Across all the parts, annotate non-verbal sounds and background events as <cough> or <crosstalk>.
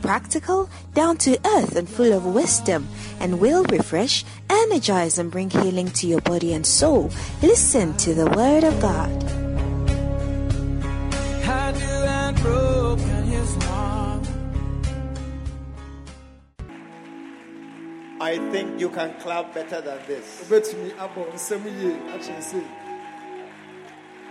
practical, down to earth, and full of wisdom, and will refresh, energize, and bring healing to your body and soul. Listen to the Word of God. I knew I'd broken his heart. I think you can clap better than this. wobɛtumi abɔ nsɛm yie akyerɛ sɛ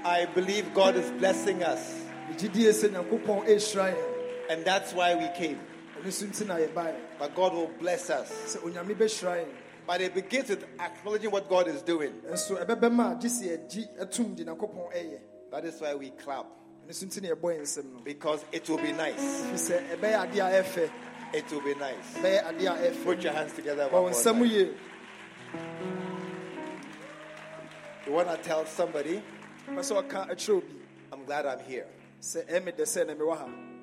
I believe God is blessing us, gyidie sɛ nyankopɔn ɛhyira yɛn and that's why we came. Ɛno so nti na yɛbaeɛ But God will bless us. sɛ onyame bɛhyira yɛn But it begins with acknowledging what God is doing. nso ɛbɛbɛma a gye sɛ yɛgye atom de nyankopɔn ɛyɛ That is why we clap, ɛno so nti na yɛbɔ yɛn nsɛm no because it will be nice. fi sɛ ɛbɛyɛ adeɛ a ɛfɛ It will be nice. ɛbɛyɛ adeɛ a Put your hands together. One more. You want to tell somebody, pɛ sɛ ɔka akyerɛ obi I'm glad I'm here.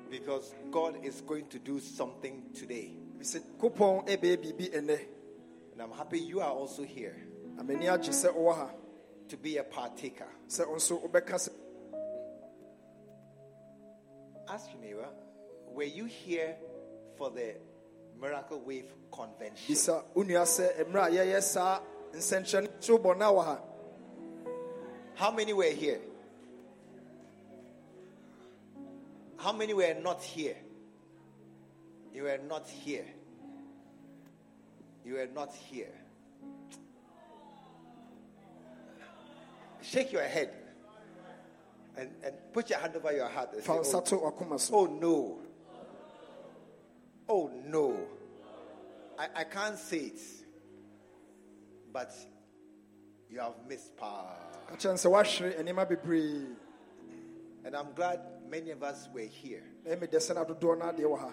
Sɛ ɛmɛ dɛ sɛ na mewɔ ha Because God is going to do something today. fi sɛ kopɔn ɛbɛyɛ biribi And I'm happy you are also here na m'ani agye sɛ wowɔ ha to be a partaker. sɛ wo nso wobɛka sɛ Ask your neighbor, were you here for the Miracle Wave Convention? bisa wo nua sɛ mmerɛ a yɛyɛ saa nsɛnkyerɛnne so bɔ na wɔ ha How many were here? How many were not here? You were not here. You were not here. Shake your head and, and put your hand over your heart say, fa wo nsa oh, to wakoma so oh no. Oh no. I, I can't say it. But you have missed power. ka kyerɛ no sɛ woahwere nneɛma bebree And I'm glad many of us were here. na ɛmɛ dɛ sɛ na dodoɔ no adeɛ wɔ ha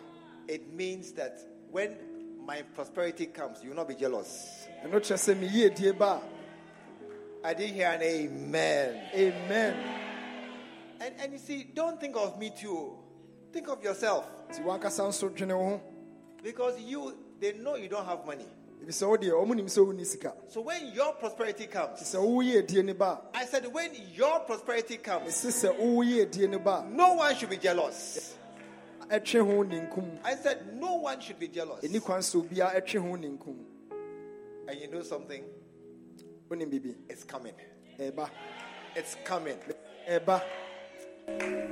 It means that when my prosperity comes, you will not be jealous. ɛno kyerɛ sɛ meyie die ba I didn't hear an amen. amen And, and you see, don't think of me too. Think of yourself. nti wankasa nso dwene wo ho Because you, they know you don't have money. Ebisɛ wo deɛ ɔmo nim sɛ wonni sika So when your prosperity comes, sɛ wowoyɛ die no ba I said, when your prosperity comes, no one should be jealous. a ɛtwe ho ninkum I said, no one should be jealous. ɛni kwan sɛ obiara ɛtwe ho ninkum And you know something? It's coming. It's coming.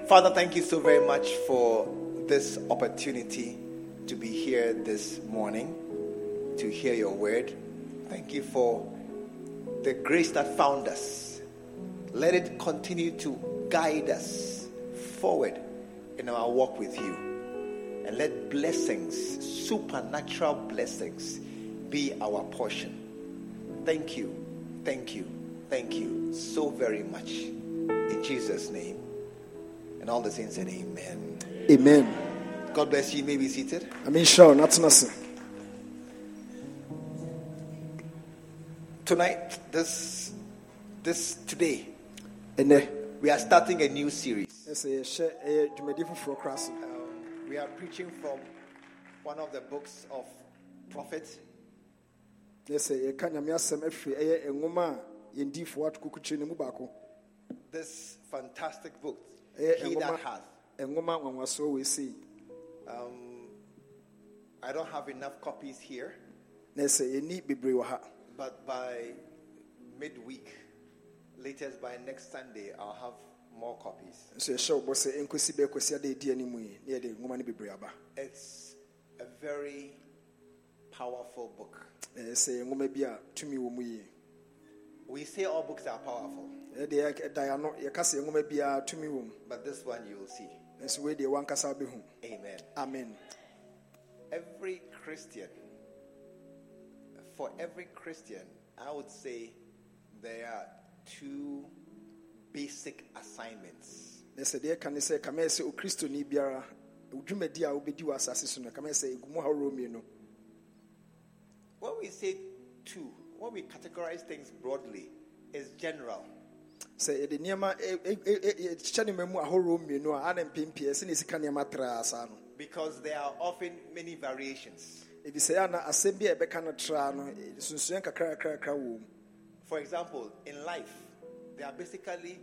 Father, thank you so very much for this opportunity to be here this morning to hear your word. Thank you for the grace that found us. Let it continue to guide us forward in our walk with you. And let blessings, supernatural blessings, be our portion. Thank you, thank you, thank you so very much. In Jesus' name. And all the saints said, Amen. amen God bless you. You may be seated. ame nhyira wo natena se Tonight, this, this today, ɛnɛ we are starting a new series. ɛsɛ yɛhyɛ ɛyɛ dwumadi foforɔ kora so Um, we are preaching from one of the books of Prophet. na sɛ yɛka nyame asɛm afiri ɛyɛ nwoma a yɛndiifoɔ atokokukyire no mu This fantastic book, He That Hath. nwoma nwanwasoɔ wɔ sei Um, I don't have enough copies here, na sɛ yɛni bebree wɔ ha but by midweek, latest by next Sunday, I'll have more copies. nso yɛhyɛ wo bɔ sɛ ɛnkɔsi bɛɛkɔsi ada ɛdi anim yi na yɛde nwoma no bebree aba It's a very powerful book. ɛyɛ sɛ nwoma tumi wɔ We say all books are powerful, eh, ɛde ɛda yɛ ano yɛka sɛ nwoma tumi wɔ but this one you will see. nso wei deɛ wankasa wobɛhu Amen. amen Every Christian, for every Christian, I would say there are two basic assignments. na sɛ deɛ ɛka ne sɛ kama yɛ sɛ okristoni biara dwumadi a wobɛdi wɔ asase so no kama yɛ sɛ ɛgu mu ha worɔ mmienu when we say two, when we categorize things broadly, is general. sɛ yɛde nneɛma ɛ- ɛ- ɛ- ɛ- yɛkyekyɛ nneɛma mu ahorow mmienu a ana mpempie ɛsɛ na ɛsika nneɛma traa saa no Because there are often many variations. Ɛfiri ana asɛm bi a ɛbɛka no traa no kakrakrakra wɔ mu For example, in life, there are basically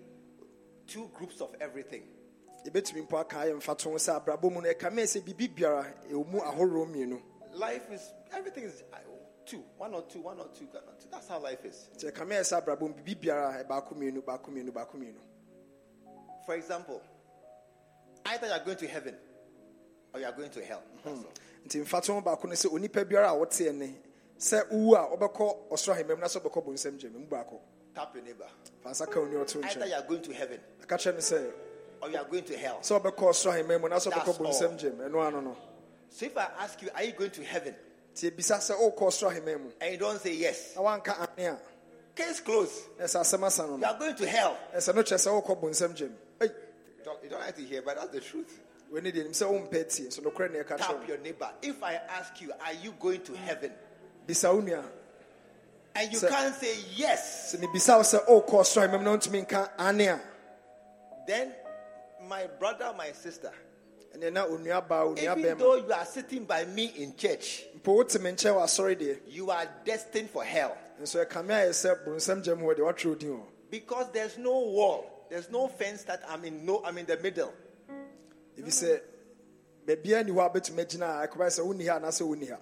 two groups of everything. yɛbɛtumi mpo aka yɛ mfa to ho sɛ abrabɔ mu no ɛkame sɛ biribi biara ɛwɔ mu ahorow mmienu Life is, everything is uh, two, one or two, one or two, one or two. That's how life is. nti ɛkame yɛ sɛ abrabɔ mu biribi biara ɛbaako mmienu baako mmienu baako mmienu For example, either you are going to heaven or you are going to hell. All. Nti mfa to baako no sɛ onipa biara a wɔteɛ ne sɛ wowu a wobɛkɔ ɔsoro ahemam na sɛ wobɛkɔ bonsam gyam mu baako Tap your neighbor. fa ka wo ni ɔto Either nkyɛn you are going to heaven ɛka kyerɛ no sɛ or you are going to hell. sɛ wobɛkɔ ɔsoro ahemam mu na sɛ wobɛkɔ That's bonsam all. gyam ɛno ano no So if I ask you, are you going to heaven? nti ebisa sɛ wokɔ ɔsoro ahemam mu And you don't say yes, na woanka ane a case closed. ɛsɛ asɛm asa no You no are going to hell. ɛsɛ no kyerɛ sɛ wokɔ bonsam ei You don't, you don't like to hear, but that's the truth. W'ani deɛ nim sɛ wompɛ tie so nokorɛ ne ɛka kyerɛ Tap your neighbor. If I ask you, are you going to heaven? And you can't say yes, sɛ mebisa wo sɛ wokɔ ɔsoro ahemam na wontumi nka ane then my brother, my sister, ɛneɛ na onua baa onua even though you are sitting by me in church, mpo wote me nkyɛn wɔ asɔre deɛ you are destined for hell. nso ɛkame ayɛ sɛ bonsam gyam hɔ deɛ woatwerɛ din hɔ Because there's no wall, there's no fence that I'm in no I'm in the middle. Ɛfi sɛ baabiaa ni hɔ a bɛtumi agyina a ɛkɔbɛyɛ sɛ wonni ha? Anaasɛ wonni ha?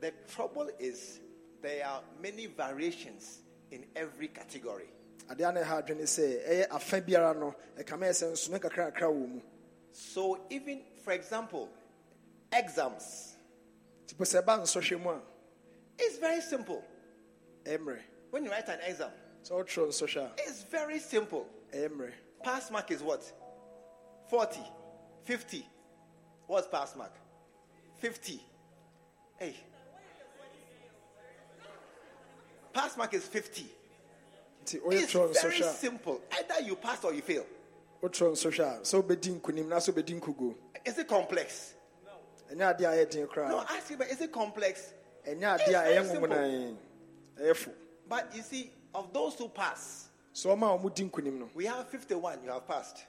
The trouble is there are many variations in every category. adeɛ a na ɛha adwene sɛ ɛyɛ afa biara no ɛkame ayɛ sɛ nsome kakrakra wɔ mu So even for example, exams, nti po sɛ ɛba nsɔhwɛ mu a. It's very simple. ɛyɛ When you write an exam, sɛ wotwerɛ nsɔhwɛ it's very simple. ɛyɛ mmerɛ Pass mark is what? 40, 50. What's pass mark? 50. Hey. Pass mark is 50. It's very simple. Either you pass or you fail. a wotwerɛ nsɔhwɛ a sɛ wobɛdi nkonim na sɛ wobɛdi nkogo Is it complex? ɛnyɛ adeɛ a ɛyɛ No, ask you, but is it complex? It's very simple. nwomonan ɛyɛ fo But you see, of those who pass, so ɔma a ɔmodi nkonim we have 51, you have passed.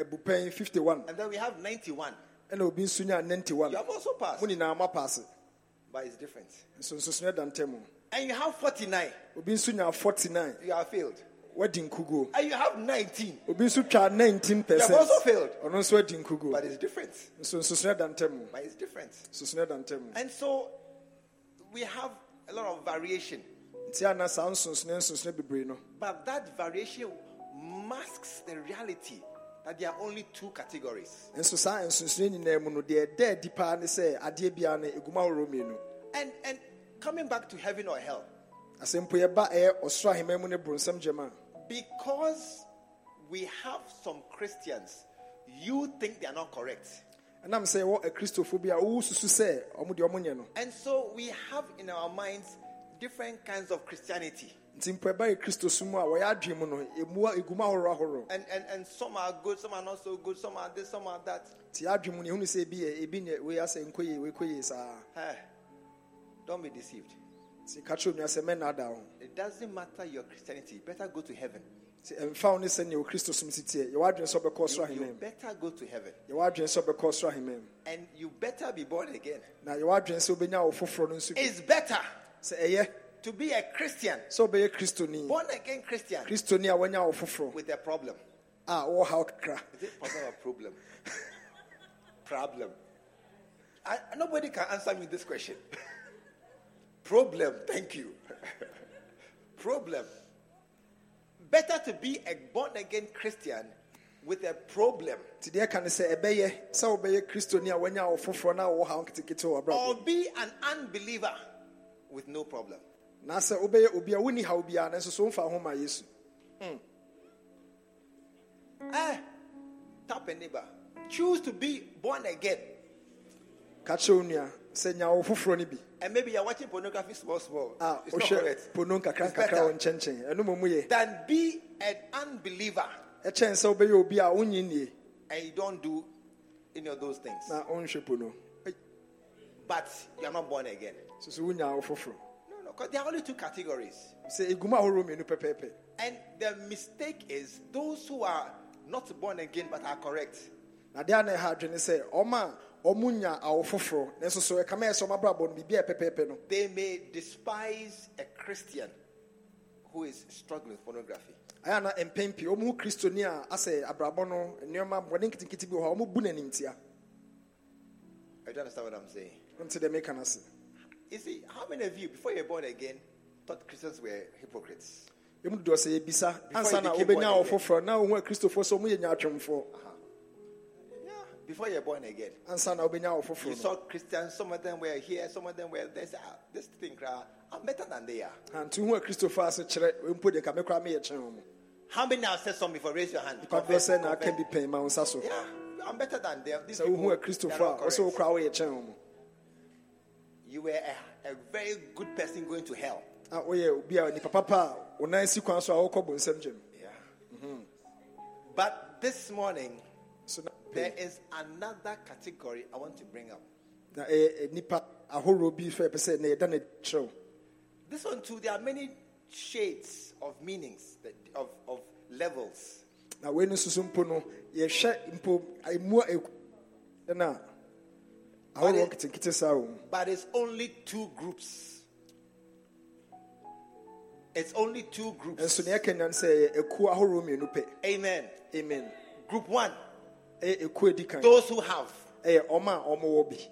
Obi nya a ɛyɛ abupɛn 51 And then we have 91. ɛna obi nso nya 91 You have also passed. mo nyinaa moapaase But it's different. da ntam mu And you have 49, obi nso nya 49 you have failed. wadi nkugo And you have 19, obi nso twa 19 you have also failed. ɔno nso adi nkugo But it's different. da ntam mu But it's different. ntam mu And so we have a lot of variation. nti ana saa nsonsonoɛ nsonsonoɛ bebree no But that variation masks the reality that there are only two categories. nso saa nsonsonoɛ nyinaa mu no deɛ ɛda adi paa ne sɛ adeɛ biara no ɛgu mu ahorow mmienu And and coming back to heaven or hell, asɛmpo yɛba ɛyɛ ɔsoro ahemman mu ne bronsam gyam because we have some Christians, you think they are not correct. ɛnam sɛ yɛwɔ akristofo bi a wowu susu sɛ ɔmo deɛ ɔmo nyɛ no And so we have in our minds different kinds of Christianity. Nti mpo yɛ kristo so mu a wɔyɛ adwene mu no ɛmu ɛgu ahorow ahorow And, and and some are good, some are not so good, some are this, some are that. nti adwene mu no yɛhunu sɛ ebi yɛ ebi nyɛ wei asɛ nkɔ yie wei kɔ yie saa Hey, don't be deceived. nti ka onua sɛ mɛnnaada wo It doesn't matter your Christianity. You better go to heaven. nti ɛmfa wo ne sɛnea wɔ kristo som si teɛ yɛwɔ adwene sɛ ɔbɛkɔ ɔsoro You, you better go to heaven. yɛwɔ adwene sɛ ɔbɛkɔ ɔsoro ahemman mu And you better be born again. na yɛwɔ adwene sɛ wobɛnya wo foforɔ no nso It's better sɛ ɛyɛ to be a Christian, So be a kristoni born again Christian, kristoni a wanya wo foforɔ with a problem. Ah, a wɔwɔ haw kakra Is it problem or problem? <laughs> problem. I, nobody can answer me this question. <laughs> problem. Thank you. <laughs> problem. Better to be a born again Christian with a problem nti deɛ ɛka ne sɛ ɛbɛyɛ sɛ wobɛyɛ kristoni a wanya wo foforɔ na haw nketekete wɔ or be an unbeliever with no problem. Na sɛ wobɛyɛ obi a wonni haw biara nanso so ho ma yesu Eh, tap a neighbor. Choose to be born again. ka kyerɛ wo nua sɛ nya wo foforɔ no bi And maybe you're watching pornography small, small. a it's not correct. pono nkakra nkakra wɔ nkyɛnkyɛn ɛno mmom yɛ than be an unbeliever ɛkyɛn sɛ wobɛyɛ obi a wonyi nnie and you don't do any of those things. na wonhwɛ pono but you are not born again. so so wonya awo foforɔ Because there are only two categories. sɛ egum ahorow mmienu And the mistake is those who are not born again but are correct. na deɛ a na ɛha adwene sɛ ɔma a ɔmo nya awo foforɔ nanso so ɛkama yɛ sɛ ɔmo abrabɔ no biribi a ɛyɛ pɛpɛɛpɛ no They may despise a Christian who is struggling with pornography. ayɛ na mpɛn pii ɔmo hu kristoni a asɛ abrabɔ no nneɛma bɔne nketenkete bi wɔ hɔ a ɔmo bu n'animtia I don't understand what I'm saying. You see, how many of you, before you were born again, thought Christians were hypocrites? ɛmu dodoɔ sɛ yɛbisa ansa na you wobɛnya awo foforɔ na wohu a kristofoɔ sɛ ɔmo yɛ before you were born again. ansa na wobɛnya You foforɔ no saw Christians, some of them were here, some of them were there. Say, ah, this thing, crowd, I'm better than they are. nti wohu a kristofoɔ ase kyerɛ mpo de ka me koraa meyɛ kyɛn mo How many have said something before? Raise your hand. nipa dodoɔ Confess, sɛ na aka confess. bi pɛn ma wo nsa so Yeah, I'm better than them. These sɛ people, wohu a they are kristofoɔ not a ɔsɛ correct. koraa woyɛ kyɛn mo You were a, a very good person going to hell. a woyɛ obi a nipa papa a si kwan so a wokɔ bonsɛm gyem Yeah. Mm-hmm. But this morning, so na there is another category I want to bring up. na ɛyɛ eh, nipa ahorow bi fɛ pɛ sɛ na yɛda no kyerɛw This one too, there are many shades of meanings, that- of, of levels. na wei no nso mpo no yɛhwɛ mpo emu a ɛku ɛna But nketenkete saa wɔ mu But it's only two groups. It's only two groups. nso nea ɛka nya no sɛ ɛyɛ ekuo ahorow mmienu pɛ Amen. amen. Group one, eh, ɛyɛ ekuo edi kan. Those who have. Eh, ɛyɛ ɔma a ɔmowɔ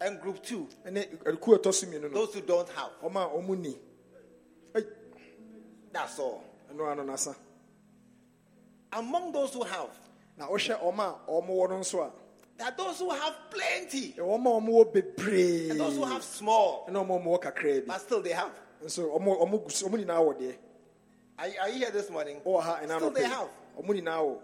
And group two, ɛne eh, ekuo a ɛtɔ so mmienu no. Those who don't have. ɔma a ɔmo That's all. ɛno ano nasa. Among those who have, na wohwɛ ɔma a ɔmowɔ no nso a there are those who have plenty, ɛwɔ ɔma a ɔmowɔ bebree. And those who have small, ɛna ɔma a ɔmowɔ but still they have. nso ɔmo ɔmo gu so ɔmo nyinaa Are, are you here this morning? ɔwɔ ha ɛna Still they have. ɔmo nyinaa wɔ.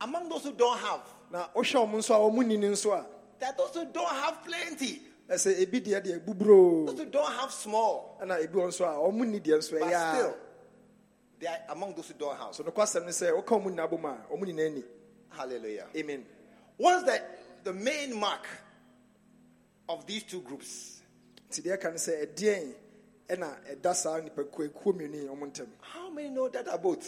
Among those who don't have, na wohwɛ ɔmo nso a ɔmo ni no nso a. There are those who don't have plenty, ɛsɛ ebi deɛ deɛ buburoo those who don't have small, ɛna ebi wɔ nso a ɔmo ni deɛ nso but still, they are among those who don't have. so nokɔ asɛm no sɛ woka ɔmo nyinaa bom a ɔmo nyinaa ni Hallelujah. amen. What's the, the main mark of these two groups? nti deɛ ɛka no sɛ ɛdeɛn ɛna ɛda saa nipakuo ekuo mmienu yi ɔmo ntam How many know <laughs> dada boat?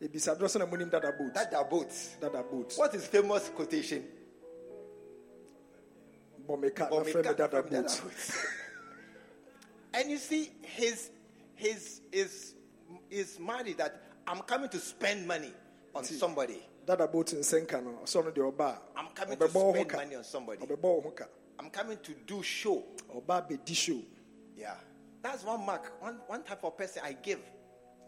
ebisa dorɔ sɛ na monim dada boat Dada boat. dada boat What is famous quotation? bɔmeka na Bomika frɛ me dada from Dada boat boat. <laughs> and you see, his his his his money that I'm coming to spend money on somebody. Dada boat nsɛnka no ɔsɛ ɔno deɛ ɔba a I'm coming to ɔbɛbɔ wo ho spend ka money on somebody. ɔbɛbɔ wo ho ka I'm coming to do show. ɔba abɛdi show Yeah. That's one mark, one, one type of person I give.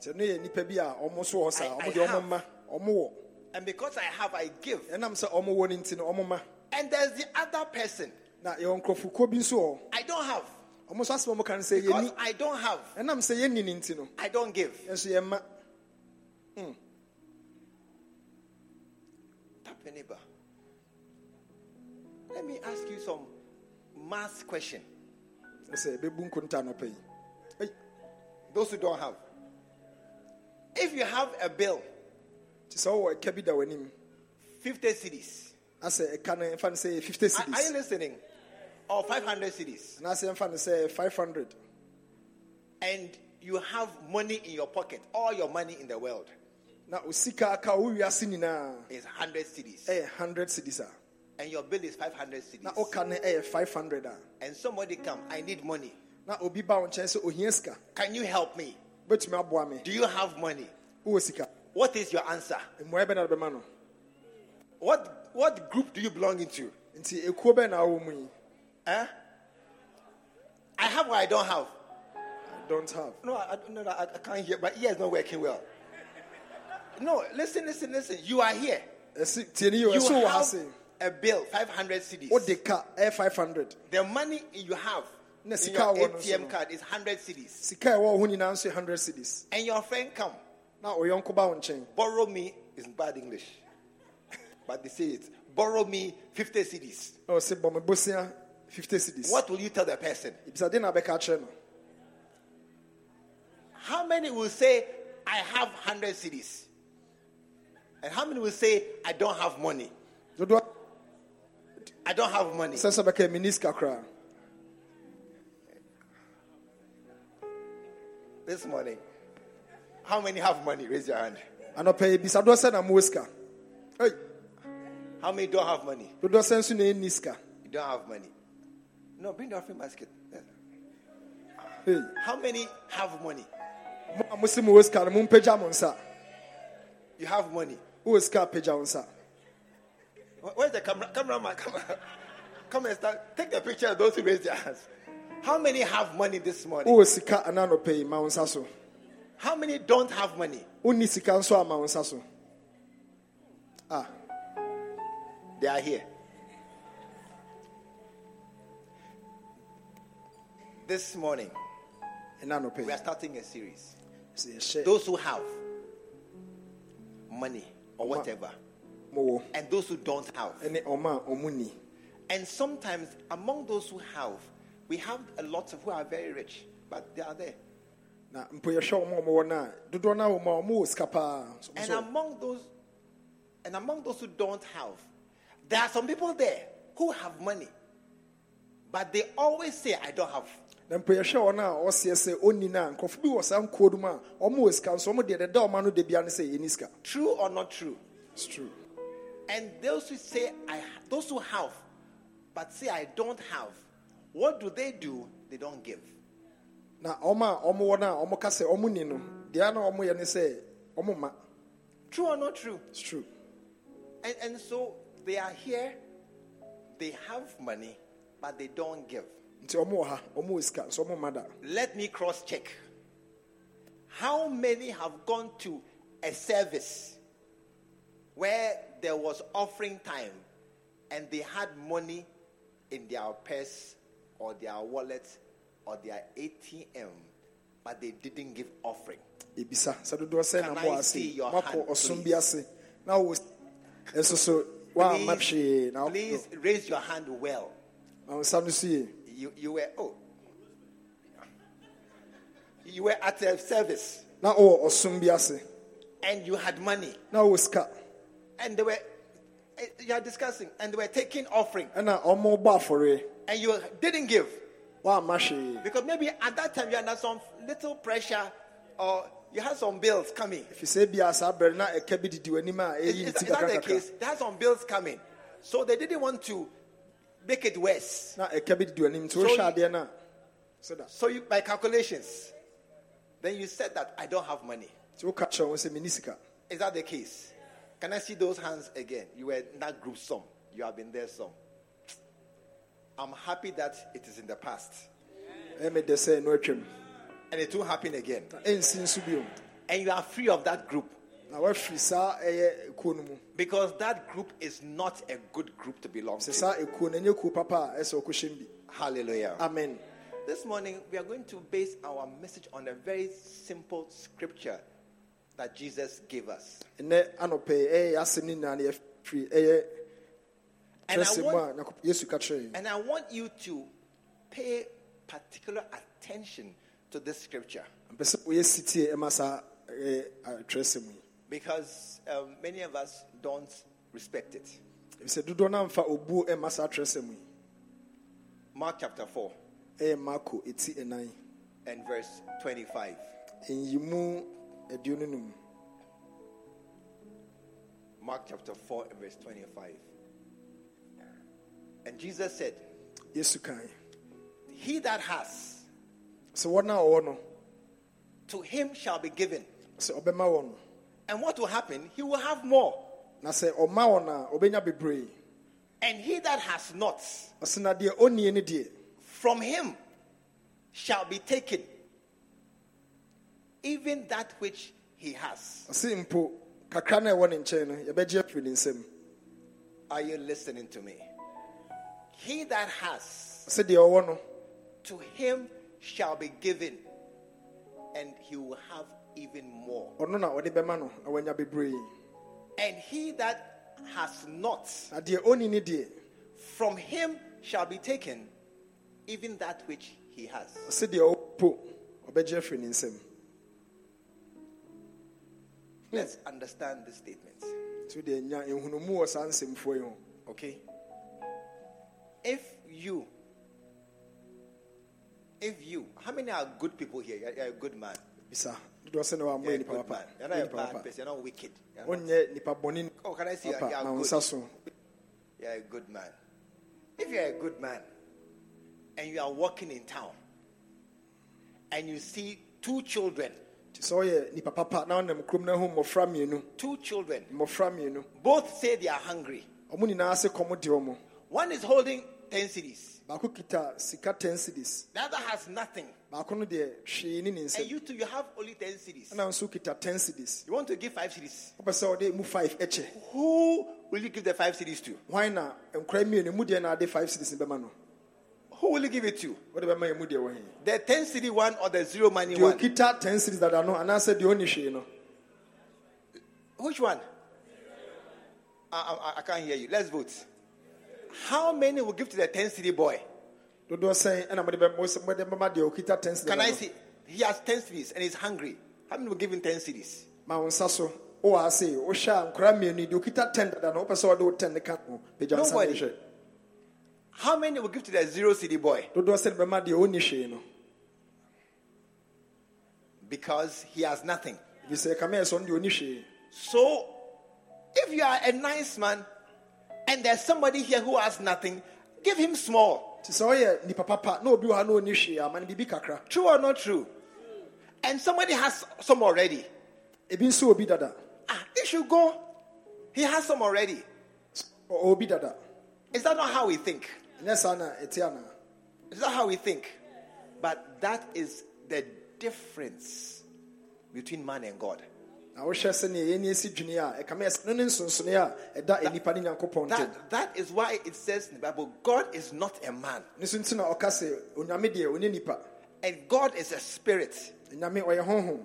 sɛ no yɛ nnipa bi a ɔmo so wɔ saa I- ɔmo I deɛ ɔmo have. ma ɔmo wɔ And because I have, I give. ɛnam sɛ ɔmo wɔ no nti no ɔmo ma And there's the other person. na yɛwɔ nkurɔfokuo bi nso wɔ I don't have. ɔmo nso asɛm a ɔmo ka no sɛ Because yɛni I don't have. ɛnam sɛ yɛnni no nti no I don't give. ɛnso yɛma Neighbor. Let me ask you some mass question. sɛ ɛbɛbu nkonta anɔpa yi Ei, Those who don't have. If you have a bill, nti sɛ wowɔ ɛka bi da w'anim 50 cedis. ɛka no ɛmfa no 50 Are, are you listening? Or 500 cedis. anaasɛ ɛmfa no sɛ 500 And you have money in your pocket. All your money in the world na osika aka wo wiase nyinaa is 100 cedis. Eh, ɛyɛ 100 cedis a And your bill is 500 cedis. na woka no ɛyɛ eh, 500 a ah. And somebody come, I need money. na obi ba wo nkyɛn sɛ ohia sika Can you help me? wobɛtumi aboa me Do you have money? wowɔ sika What is your answer? mmoa na bɛma no What what group do you belong into? nti ekuo bɛn na awɔ mu yi Huh? Eh? I have what I don't have. I don't have No, I, I- no, I, I can't hear. My ear is not working well. No, listen, listen, listen. You are here. ɛsi tie ni yi o You eh, ha have a bill, 500 cedis. ɛyɛ eh, 500 The money you have in your ATM card is 100 cedis. sika a ɛwɔ wo ho nyinaa 100 cedis. And your friend come, na ɔyɔnko oh, ba wo nkyɛn borrow me, is bad English. <laughs> but they say it. Borrow me 50 cedis. na oh, ɔsɛ bɔ me bosia 50 cedis. What will you tell the person? ebisa de na bɛka kyerɛ no How many will say, I have 100 cedis? And how many will say, I don't have money? I don't have money. sɛ sɛ bɛka mini sika koraa This morning, how many have money? Raise your hand. anɔpɛ yi bisa doɔ sɛ na mowɔ sika ei How many don't have money? dodoɔ sɛ nso na ɛnni sika You don't have money. No, bring the offering basket. Ei, How many have money? mo a mosi mowɔ sika no mompagya mo nsa You have money. Wowɔ sika a pagya wo nsa Wh- Where's the camera? Cameraman, come. Come and start. Take the picture of those who raise their hands. How many have money this morning? wowɔ sika ana anɔpɛ yi ma wo How many don't have money? wonni sika nso ama wo nsa ah They are here. This morning, we are starting a series. Those who have money or whatever, and those who don't have. ɛne ɔma a ɔmo And sometimes among those who have, we have a lot of who are very rich, but they are there. na mpo yɛhwɛ ɔma a ɔmowɔ no a dodoɔ no a wɔma a ɔmowɔ sika paa So- And among those, and among those who don't have, there are some people there who have money, but they always say, "I don't have." Na mpo yɛhwɛ ɔno a ɔseɛ sɛ ɔnni no a nkurɔfo bi wɔ saa nkuo no mu a ɔmowɔ sika nso ɔmo deɛ deda ɔma no da bia ne sɛ yɛni sika True or not true? It's true. And those who say, "I," those who have, but say, "I don't have," what do they do? They don't give. na ɔma a ɔmowɔ no a ɔmo ka sɛ ɔmo ni no deɛ na ɔmoyɛ ne sɛ ɔmo ma True or not true? It's true. And, and so they are here, they have money, but they don't give. Nti ɔmo wɔ ha ɔmo wɔ sika nso ɔmo ma da Let me cross check. How many have gone to a service where there was offering time and they had money in their purse or their wallet or their ATM, but they didn't give offering? ebisa sɛ dodoɔ sɛ Can na I mo see ase your moakɔ hand, ɔsom please? bi ase na wo nso so woamma hwee na please raise your hand well. ma wo nsa no so yie You, you were, oh, you were at a service. Na wowɔ ɔsom bi ase. And you had money. Na wowɔ sika. And they were, eh, you are discussing. And they were taking offering. Ɛna ɔmo bɔ afɔre and you didn't give. Woamma hwee because maybe at that time you had some little pressure or you had some bills coming. ɛfiri sɛ bia saa berɛ na ɛka bi didi w'anim a Is, ɛyi ne is, ti is that the kakrakakra case? They had some bills coming, so they didn't want to make it worse. na ɛka bi didi w'anim nti So you- adeɛ no a sɛda So you, by calculations, then you said that I don't have money. nti woka kyerɛ wo sɛ menni sika Is that the case? Can I see those hands again? You were in that group some. You have been there some. I'm happy that it is in the past. ɛyɛ me dɛ sɛ no atwam And it won't happen again. na ɛnsi nso bio And you are free of that group. Na woafiri saa ɛyɛ kuo no mu Because that group is not a good group to belong to. saa ekuo no ɛnyɛ kuo papa a ɛsɛ ɔkɔhyɛm bi Hallelujah. amen This morning, we are going to base our message on a very simple scripture that Jesus gave us. ɛnɛ anɔpɛ yi, ɛyɛ asɛm no nyinaa no yɛfiri ɛyɛ And I want- a Nyankopɔn- yesu ka kyerɛ yɛn. And I want you to pay particular attention to this scripture mpɛ sɛ woyɛ sitie ɛma saa ɛyɛ trɛsɛm yi because um, many of us don't respect it. ɛfisɛ dodoɔ no amfa obuo ɛma saa trɛsɛm yi Mark chapter 4 ɛyɛ marko ɛti ɛnan and verse 25. nyimu aduonu no mu Mark chapter 4 and verse 25. And Jesus said, yesu kae He that has, sɛ wɔn a ɔwɔ no to him shall be given. sɛ ɔbɛma no And what will happen? He will have more. na sɛ ɔma wɔn a ɔbɛnya bebree And he that has not, ɔsɛ na deɛ ɔnnie no deɛ from him shall be taken even that which he has. ɔse mpo kakra na ɛwɔ ne nkyɛn no yɛbɛgye afiri ne nsam Are you listening to me? He that has, ɔsɛ deɛ ɔwɔ no to him shall be given, and he will have even more. ɔno na ɔde bɛma no na wanya bebree And he that has not, na deɛ ɔnni no from him shall be taken even that which he has. ɔsɛ deɛ ɔwɔ po ɔbɛgye afiri ne nsam Let's understand this statement. nti deɛ nya nhunumu wɔ saa nsɛmfoɔ yi ho Okay? if you, if you, how many are good people here? You're, you're a good man. Bisa dodoɔ sɛ ne You're wammɔ a nipa good man. papa You're not a nipa bad papa person. You're wicked. You're not, wonyɛ nipa bɔne can I see? You're, papa ma wo good. nsa so You're a good man. If you're a good man and you are walking in town and you see two children, nti sɛ woyɛ nipa papa na wonam kurom no ho mmɔfra mmienu two children, both say they are hungry. ɔmo nyinaa se kɔm de ɔmo One is holding 10 cedis, baako kita sika 10 cedis the other has nothing. Baako no deɛ hwee ne ne And you two, you have only 10 cedis. ɛna nso kita 10 cedis You want to give five cedis. wopɛ sɛ wode mu 5 ɛkyɛ Who will you give the five cedis to? hwan na nkora mmienu mu deɛ na ade 5 cedis bɛma no Who will you give it to? wode bɛma yɛ mu deɛ wɔ he The 10 cedi one or the zero money deɛ one? ɔkita 10 cities dada no anaasɛ deɛ ɔnni hwee no Which one? I, I, I can't hear you. Let's vote. How many will give to the 10 cedi boy? Dodoɔ sɛn ɛna mode mode bɛma deɛ ɔkita 10 cedis Can I see? He has 10 cedis and he's hungry. How many will give him 10 cedis? ma wo nsa so wowɔ ase wohyɛ a nkora mmienu yi, deɛ ɔkita 10 dada no wopɛ sɛ wode wo 10 no ka ho pagya nsa no Nobody. hwɛ How many will give to the zero cedi boy? dodoɔ sɛ de bɛma deɛ ɔnni hwee no Because he has nothing. ɛfiri sɛ kame yɛ sɛ ɔno deɛ ɔnni hwee So, if you are a nice man and there's somebody here who has nothing, give him small. Nti sɛ ɔyɛ nipa papa na obi wɔ ha na ɔnni hwee ama no biribi kakra True or not true? And somebody has some already. ebi nso wɔ dada Ah, he should go. He has some already. Ɔ- ɔwɔ bi dada Is that not how we think? ɛnyɛ saa na ɛte anaa Is that how we think? But that is the difference between man and God. Na wohwɛ sɛnea yɛni asi dwene a ɛkame yɛ sɛ ne nsonsonoe a ɛda nipa ne nyankopɔn ntam. That, that is why it says in the Bible, God is not a man, ne so nti na ɔka sɛ onyame deɛ ɔnyɛ nipa and God is a spirit. onyame ɔyɛ honhom.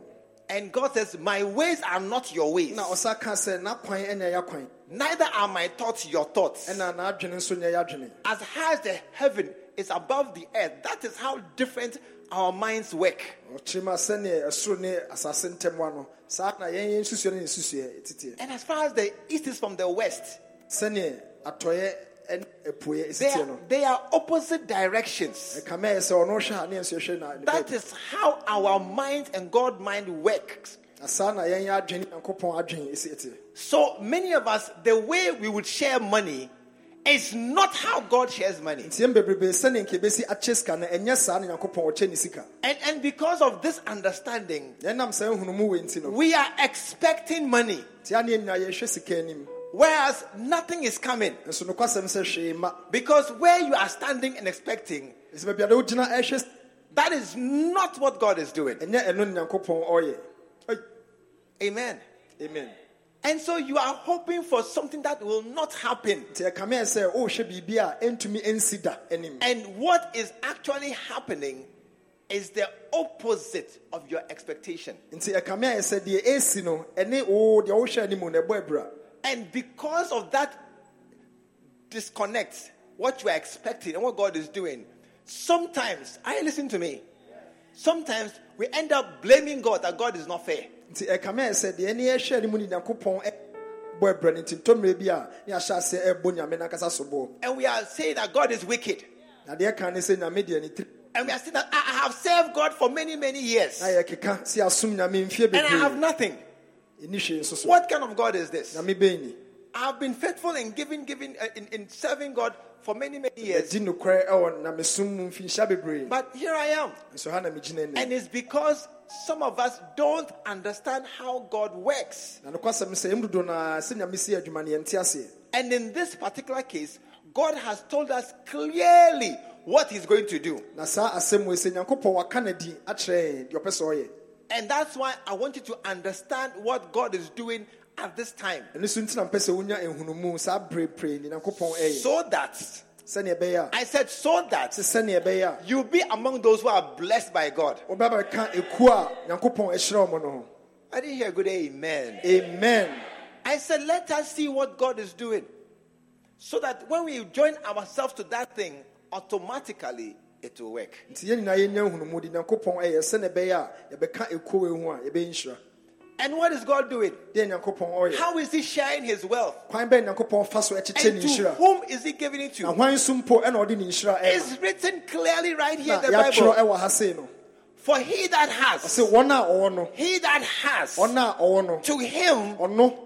And God says, My ways are not your ways, na ɔsa ka sɛ n'akwan ɛnyɛ yɛakwan neither are my thoughts your thoughts. ɛna n'adwene nso nyɛ yɛadwene As high as the heaven is above the earth, that is how different our minds work. ɔkyerɛ mu a sɛnea ɛsoro ne asase ntam wa no saa na yɛn yɛn nsusuɛ ne ne nsusuɛ titiɛ And as far as the east is from the west, sɛnea atɔeɛ ne apueɛ they are, they are opposite directions. ɛkame yɛ sɛ ɔno hwɛ a ne yɛnso yɛhwɛ na ne That is how our mind and God mind works. na saa na yɛn yɛ adwene nyankopɔn adwene ɛsi ɛte So many of us, the way we would share money is not how God shares money. nti yɛn bebrebe sɛnea nka ɛbɛsi akyɛ sika no ɛnyɛ saa na nyankopɔn ɔkyɛ ne sika And, and because of this understanding, yɛnam saa nhunumu wei nti no we are expecting money, nti a ne yɛnyina yɛhwɛ sika anim whereas nothing is coming. nso nokwasɛm sɛ hwee ma Because where you are standing and expecting, ɛsɛ baabi a de wogyina ɛhwɛ that is not what God is doing. ɛnyɛ ɛno ne nyankopɔn ɔyɛ Oi, Amen. amen And so you are hoping for something that will not happen. nti ɛkame yɛ sɛ wohwɛ oh, biribi a ɛntumi ɛnsi da And what is actually happening is the opposite of your expectation. nti ɛkame ayɛ sɛ deɛ ɛsi no ɛne wo deɛ wohwɛ anim no ɛbɔ abura And because of that disconnect, what you are expecting and what God is doing, sometimes, I listen to me, sometimes we end up blaming God that God is not fair. Nti ɛkame ayɛ sɛ deɛ ɛne ɛhwɛ anim ne nyankopɔn bɔ no nti ntɔmmerɛ bi a ne ahyɛ ase ɛbɔ nyame n'ankasa so And we are saying that God is wicked. na deɛ ɛka ne sɛ nyame deɛ ne tiri And we are saying that I have served God for many, many years. na yɛkeka si asom nyame mfie And I have nothing. ɛni hwee nso so What kind of God is this? Nyame bɛn ni I have been faithful in giving, giving, uh, in, in serving God for many, many years. yɛdi nokorɛ ɛwɔ namesom mu mfinhyia bebree But here I am. nso ha na megyina And it's because some of us don't understand how God works. na nokwasɛm sɛ ɛm dodo noa sɛ nyame si adwuma no yɛnte aseɛ And in this particular case, God has told us clearly what He's going to do. Na saa asɛm wei sɛ nyankopɔn waka no di akyerɛ yɛn deɛ ɔpɛ sɛ ɔyɛ And that's why I want you to understand what God is doing at this time. so nti na mpɛ sɛ wonya nhunumu saa berepre ne nyankopɔn ɛyɛ So that, ɛbɛyɛ said, so that sɛ sɛneɛ ɛbɛyɛ a you'll be among those who are blessed by God. wobɛba bɛka ekuo a nyankopɔn ahyerɛ mo no ho I didn't hear a good amen. amen I said, let us see what God is doing. So that when we join ourselves to that thing, automatically it will work. nti yɛn nyinaa yɛnya nhunumu de nyankopɔn ɛyɛ sɛneɛ ɛbɛyɛ a yɛbɛka ekuo wei a yɛbɛyɛ nhyira And what is God doing? deɛ nyankopɔn ɔyɛ How is He sharing His wealth? kwan bɛn nyankopɔn fa so ɛkyekyɛ And to whom is He giving it to? hwan so mpo ɛna ɔde ne nhyira ɛma It's written clearly right here in the Bible. ɛwɔ ha sei no For he that has, sɛ wɔn a ɔwɔ no he that has, ɔn a ɔwɔ no to him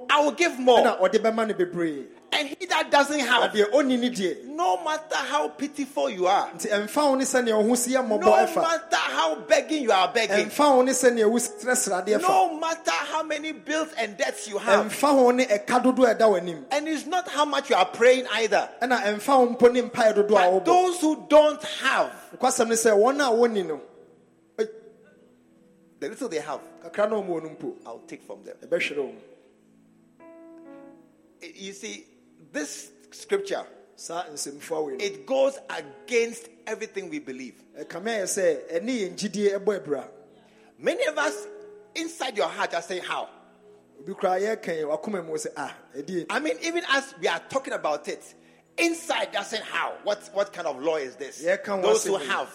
I will give more. Ɔde bɛma no bebree And he that doesn't have, deɛ ɔnni ne deɛ no matter how pitiful you are, nti ɛmfa wo ne sɛnea wo ho si yɛ no matter how begging you are begging, ɛmfa wo ne sɛnea wo serɛsradeɛ fa no matter how many bills and debts you have, ɛmfa wo ne ɛka dodoɔ a ɛda w'anim and it's not how much you are praying either. ɛna ɛmfa wo mpo ne mpae dodoɔ a But those who don't have, nokwasɛm ne sɛ wɔn a wɔnni no the little they have, kakra na ɔma wɔ no mpo I'll take from them. You see, this scripture, saa nsɛmfo awei no it goes against everything we believe. ɛkame yɛ sɛ ɛne yɛn gyidie ɛbɔ abira Many of us inside your heart are saying, How? obi koraa yɛka yɛn wakoma mu sɛ ah I mean, even as we are talking about it, inside they're saying, How? What, what kind of law is this? Those who have.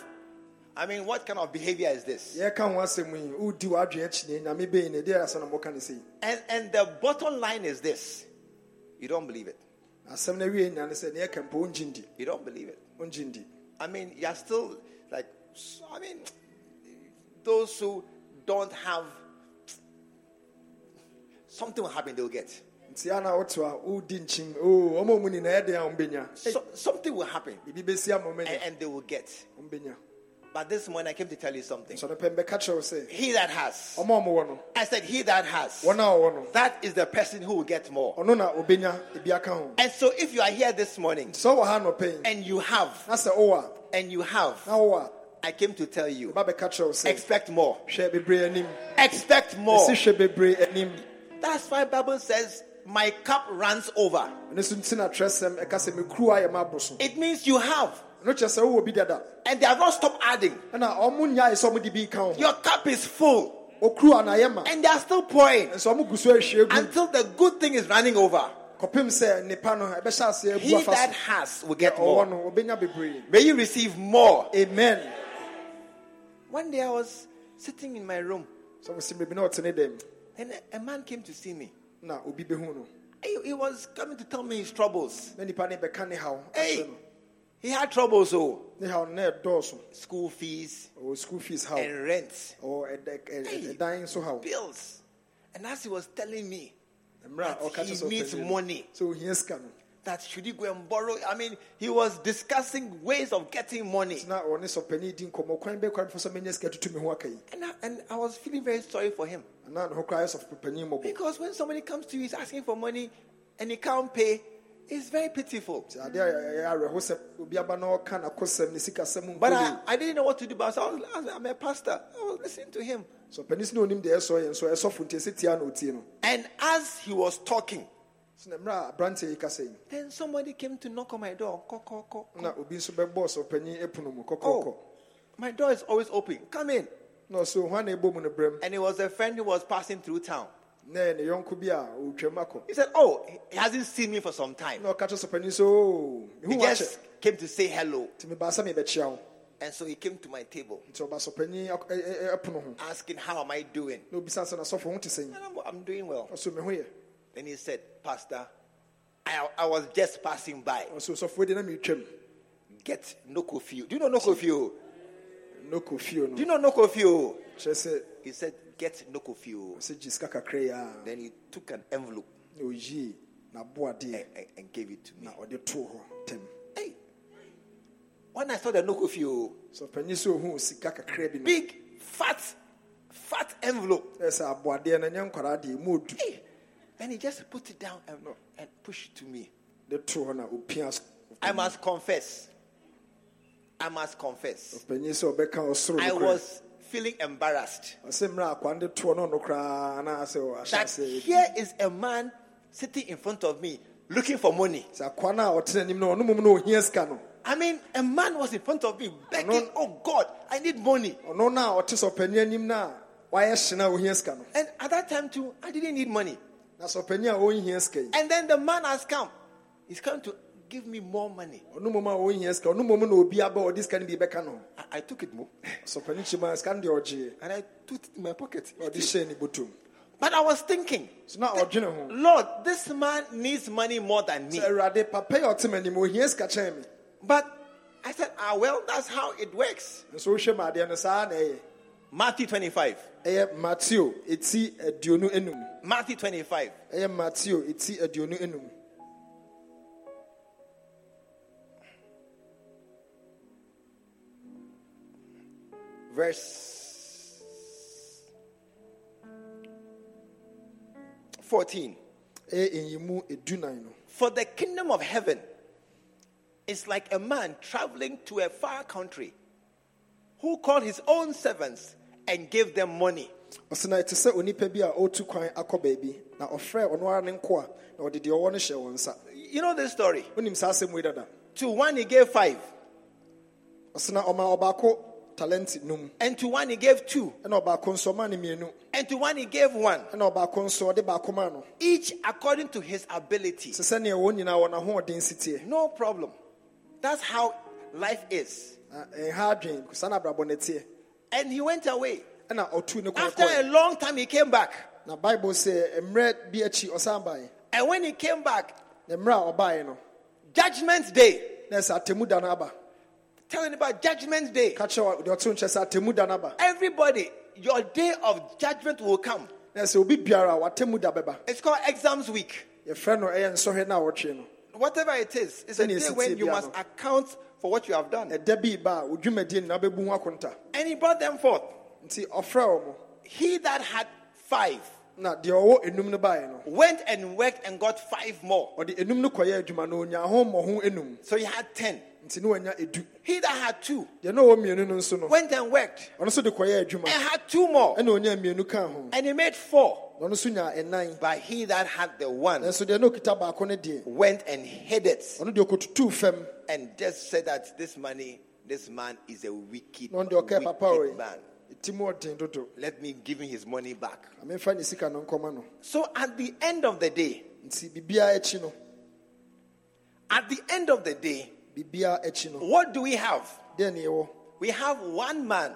I mean, what kind of behavior is this? yɛka ho asɛm yi wodi w'adwene akyi ne nyame bɛyi ne ɛdeɛ asɛ na mɔka ne sɛ And, and the bottom line is this you don't believe it. Asɛm no awie nya ne sɛ ne yɛka mpo ɔngye ndi You don't believe it. ndi I mean, you're still like, I mean, those who don't have something will happen, they'll get. nti ana woto a wodi nkyim o ɔma mu nyinaa ɛdeɛ a ɔmbɛnya So, something will happen biribi bɛsi ama and, and they will get. But this morning I came to tell you something. sɛ no pɛ mbɛka kyerɛ wo He that has, ɔma ɔmowɔ no I said, he that has, wɔn a ɔwɔ no that is the person who will get more. ɔno na ɔbɛnya ebi aka ho And so if you are here this morning sɛ ɔwɔ ha nɔpɛ yi and you have, wowɔ and you have, na oh, oh, I came to tell you, a ba bɛka kyerɛ wo sɛ expect more. hwɛ bebree anim Expect more. ɛsi hwɛ bebree anim That's why Bible says, my cup runs over. ɛno so nti na trɛsɛm ɛka sɛ mekuru ayɛ ma abo so It means you have. Ɛno kyerɛ sɛ wowɔ bi dada And they have not stopped adding. ɛna ɔmo nyae sɛ ɔmode bi Your cup is full. ɔkuru anayɛ ma And they are still pouring nso ɔmo gu so ahwie gu until the good thing is running over. kɔpem sɛ nipa no ɛbɛhyɛ ase abu He that has will get ɔwɔ more. May you receive more. amen One day I was sitting in my room sɛ mo sim bebi na ɔtene and a, man came to see me. na obi bɛhu no He, he was coming to tell me his troubles. na nipa ne bɛka ne haw Hey, he had troubles, so no na ɛdɔɔso school fees ɔwɔ school fees haw and rent, ɔwɔ ɛdɛ- ɛ- Hey. ɛ- ɛdan nso haw bills. And as he was telling me That he needs money. sɛ ohia sika no that should he go and borrow, I mean, he was discussing ways of getting money. na ɔne sɔpani di nkɔmmɔ kwan bɛkwan fo sɛ mɛnya sika tutu me ho aka yi And I, and I was feeling very sorry for him. Anaa ne ho koraa yɛ sɔfopani mmɔbɔ because when somebody comes to you, he's asking for money and he can't pay, it's very pitiful. nti adeɛ a ɛyɛ awerɛho sɛ obi aba na ɔka nakosɛm ne sikasɛm But I, I didn't know what to do. But I was, I was- I'm a pastor. I was listening to him. sɔpani sɛ na onim deɛ ɛsɔ yɛ nso ɛsɔfo nti ɛsɛ tia na ɔtie no And as he was talking, sɛ na mmerɛ a aberanteɛ yi kasa yi then somebody came to knock on my door. Oh, my door is always open. Come in. na ɔsɛ hɔ na ɛbɔ mu no brɛm And it was a friend who was passing through town. Na ɛyɛ ne yɔnko bi a ɔtwam akɔ He said, Oh, he hasn't seen me for some time. na ɔka kyerɛ sɔpani sɛ oh, He just came to say hello. nti mebaa sɛ mebɛkyea wo And so he came to my table nti ɔba sɔpani eh, eh, eh, ak- ɛ- ɛ- ɛ- ɛpono ho asking, How am I doing? na obisa sɛ nasɔfo ho te sɛn And I'm, I'm doing well. Then he said, Pastor, I, I was just passing by. ɔsɛ sɔfoɔ de na metwam Get no kofio. Do you know no kofio? no kɔfio Do you no know no sɛ He said, Get no kofio. ɔsɛ gye sika kakra yi Then he took an envelope and, and, gave it to me. na ɔde too Hey, when I saw the no kofio, sɔpani sɛ ɔhu sika kakra bi no big, fat, fat envelope. Eh, ɛ sɛ aboadeɛ eh, no nyɛ nkwaraa deɛ mu ɔdu Hey, then he just put it down and, and pushed it to me. de too hɔ na ɔpia s- I must confess. I must confess. ɔpanyin sɛ ɔbɛka ɔsoro I was feeling embarrassed ɔsɛ mmerɛ akwan de toɔ no ɔno koraa na sɛ ɔahyɛ that here is a man sitting in front of me looking for money. sɛ a ɔtena anim no ɔno mmom na ɔhia sika no I mean, a man was in front of me begging, Oh God, I need money. ɔno na ɔte sɔpani anim no a wayɛ hye no a ɔhia sika And at that time, too, I didn't need money. na sɔpani a ɔnhia sika And then the man has come. He's come to give me more money. ɔno mmom a ɔnhia sika ɔno mmom na obi aba a ɔde sika no bi bɛka no ho I, I took it more sɔpani kyima sika no deɛ and I put it in my pocket. na ɔde hyɛɛ ne But I was thinking, so na ɔdwene ho Lord, this man needs money more than me. sɛ awurade papa yi a ɔte m'anim ohia sika kyɛn me But I said, ah, well, that's how it works. nso wohwɛ mu adeɛ no saa na ɛyɛ Matthew 25. ɛyɛ mateo eti aduonu Matthew 25. Verse 14. ɛyɛ enyimu edunan no For the kingdom of heaven is like a man traveling to a far country who called his own servants and gave them money. ɔsɛ na ɛte sɛ onipa bi a ɔretu kwan akɔ baabi na ɔfrɛ ɔno ara ne nkoa na ɔde deɛ ɔwɔ no hyɛ wɔn nsa You know this story. wonim saa asɛm wei dada To one he gave five, ɔsɛ na ɔma ɔbaako talent num and to one he gave two, ɛna ɔbaako nso ɔma ne mmienu and to one he gave one, ɛna ɔbaako nso ɔde baako maa no each according to his ability. sɛ sɛnea wɔn nyinaa wɔn ahoɔden si teɛ No problem. That's how life is. ɛha eh, adwen saa na abrabɔ ne teɛ And he went away. ɛna ɔtuu ne kwan After a long time, he came back. na bible sɛ eh, mmerɛ bi akyi ɔsan baeɛ And when he came back, na mmerɛ a ɔbaeɛ no Judgment Day. na sɛ atemu da no aba Telling about Judgment Day. ka kyerɛ deɛ ɔto nkyɛ sɛ atemu da no aba Everybody, your day of judgment will come. na sɛ obi biara a watemu da bɛba It's called exams week. yɛfrɛ no ɛyɛ nsɔhwɛ no a wɔtwe no Whatever it is, it's a day when you must account for what you have done. ɛda bi ba a odwumadie nyinaa bɛbu ho akonta And he brought them forth. nti ɔfrɛ wɔ mo He that had five na deɛ ɔwɔ enum no baeɛ no went and worked and got five more. ɔde enum no kɔyɛ adwuma na onya ho mmɔho enum So he had ten. Nti ne wanya edu. He that had two. Deɛ na ɔwɔ mmienu no nso no went and worked. ɔno nso de kɔyɛ adwuma. And had two more. ɛna onya mmienu ka ho. And he made four. na ɔno nso nya ɛnan. But he that had the one nanso deɛ na okita baako no deɛ went and hid it. ɔno deɛ ɔkotutuu fam. And just said that this money, this man is a wicked, na ɔno deɛ ɔkaa papa wicked man. ti mu ɔden dodo. Let me give him his money back. na memfa ne sika no nkɔma no. So at the end of the day, nti biribiara akyi no at the end of the day, biribiara akyi no what do we have? deɛ ne yɛwɔ We have one man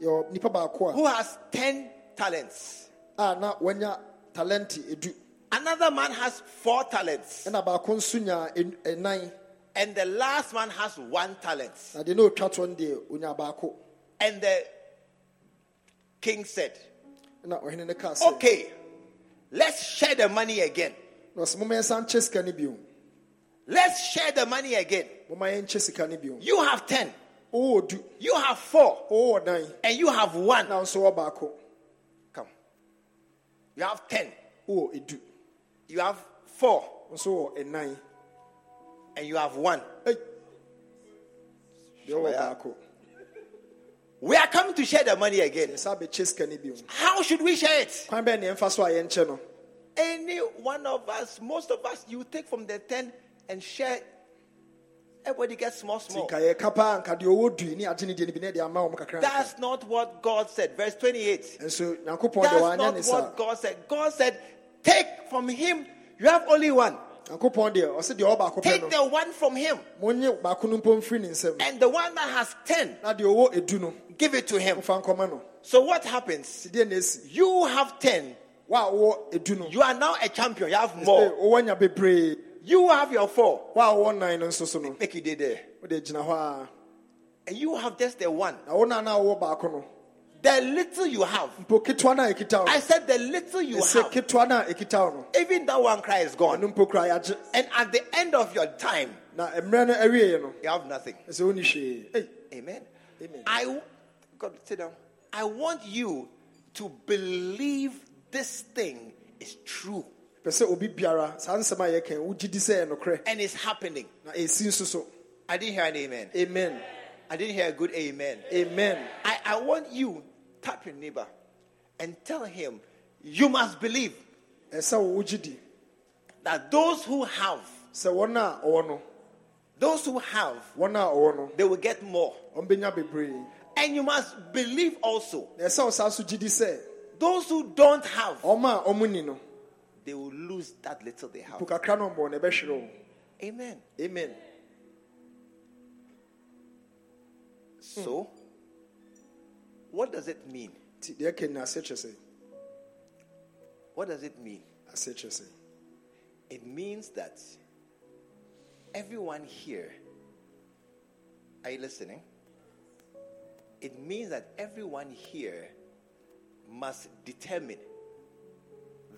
yɛwɔ nipa baako who has 10 talents. a na wanya talenti edu Another man has four talents. ɛna baako nso nya en- ɛnan And the last man has one talent. na deɛ na otwa toɔ no deɛ onya baako And the king said, ɛna ɔhene no kaa sɛ Okay, let's share the money again. na ɔsɛ moma yɛnsa nkyɛ sika no bio Let's share the money again. Moma yɛnkyɛ sika no bio You have 10, wowɔ du you have four, wowɔ nan and you have one. na nso wɔ baako Come. You have 10, wowɔ edu you have four, nso wɔ ɛnan and you have one. Ei. deɛ ɔwɔ Yeah. baako We are coming to share the money again. yɛsa bɛkyɛ sika no bio How should we share it? kwan bɛɛ ne yɛmfa so a yɛnkyɛ no Any one of us, most of us, you take from the 10 and share. Everybody gets small, small. nka yɛka paa nka deɛ ɔwɔ du ne agye ne deɛ no bi ne de ama wɔm kakra That's not what God said. Verse 28. nso nyankopɔn deɛ That's not what God said. God said, Take from him. You have only one. nyankopɔn deɛ ɔsɛ deɛ ɔwɔ baako pɛ Take the one from him. monye baako no mpo mfiri ne nsam And the one that has 10, na deɛ ɔwɔ edu no give it to him. mfa nkɔma no So what happens? nti deɛ na esi You have 10. wa a wɔwɔ edu no You are now a champion. You have more. Wɔwɔ nya bebree You have your four. wa a wɔwɔ nan no nso so no Make it there. wode gyina hɔ a And you have just the one. na wo na na wɔwɔ baako no The little you have. mpo ketewa no a ekita wo I said the little you have. ketewa no a ekita wo no Even that one cry is gone. ɔno mpo kora yɛagye And at the end of your time, na mmerɛ no awieɛ no you have nothing. ɛsɛ woni hwee Ei, Amen. Amen. I God sit down. I want you to believe this thing is true pɛ sɛ obi biara saa nsɛm a yɛka yi, wogye di sɛ ɛyɛ nokorɛ and it's happening. na ɛsi nso so I didn't hear an amen. amen I didn't hear a good amen. amen I, I want you tap your neighbor and tell him you must believe ɛsɛ wo wogye di that those who have, sɛ wɔn a ɔwɔ no those who have, wɔn a ɔwɔ no they will get more. And you must believe also na ɛsɛ wo saa so gye di sɛ those who don't have, they will lose that little they have. po kakra no ɔmbɔ na ɛbɛhwere wo Amen. amen So, what does it mean? nti deɛ ɛka nyina ase kyerɛ sɛ What does it mean? It means that everyone here, are you listening? It means that everyone here must determine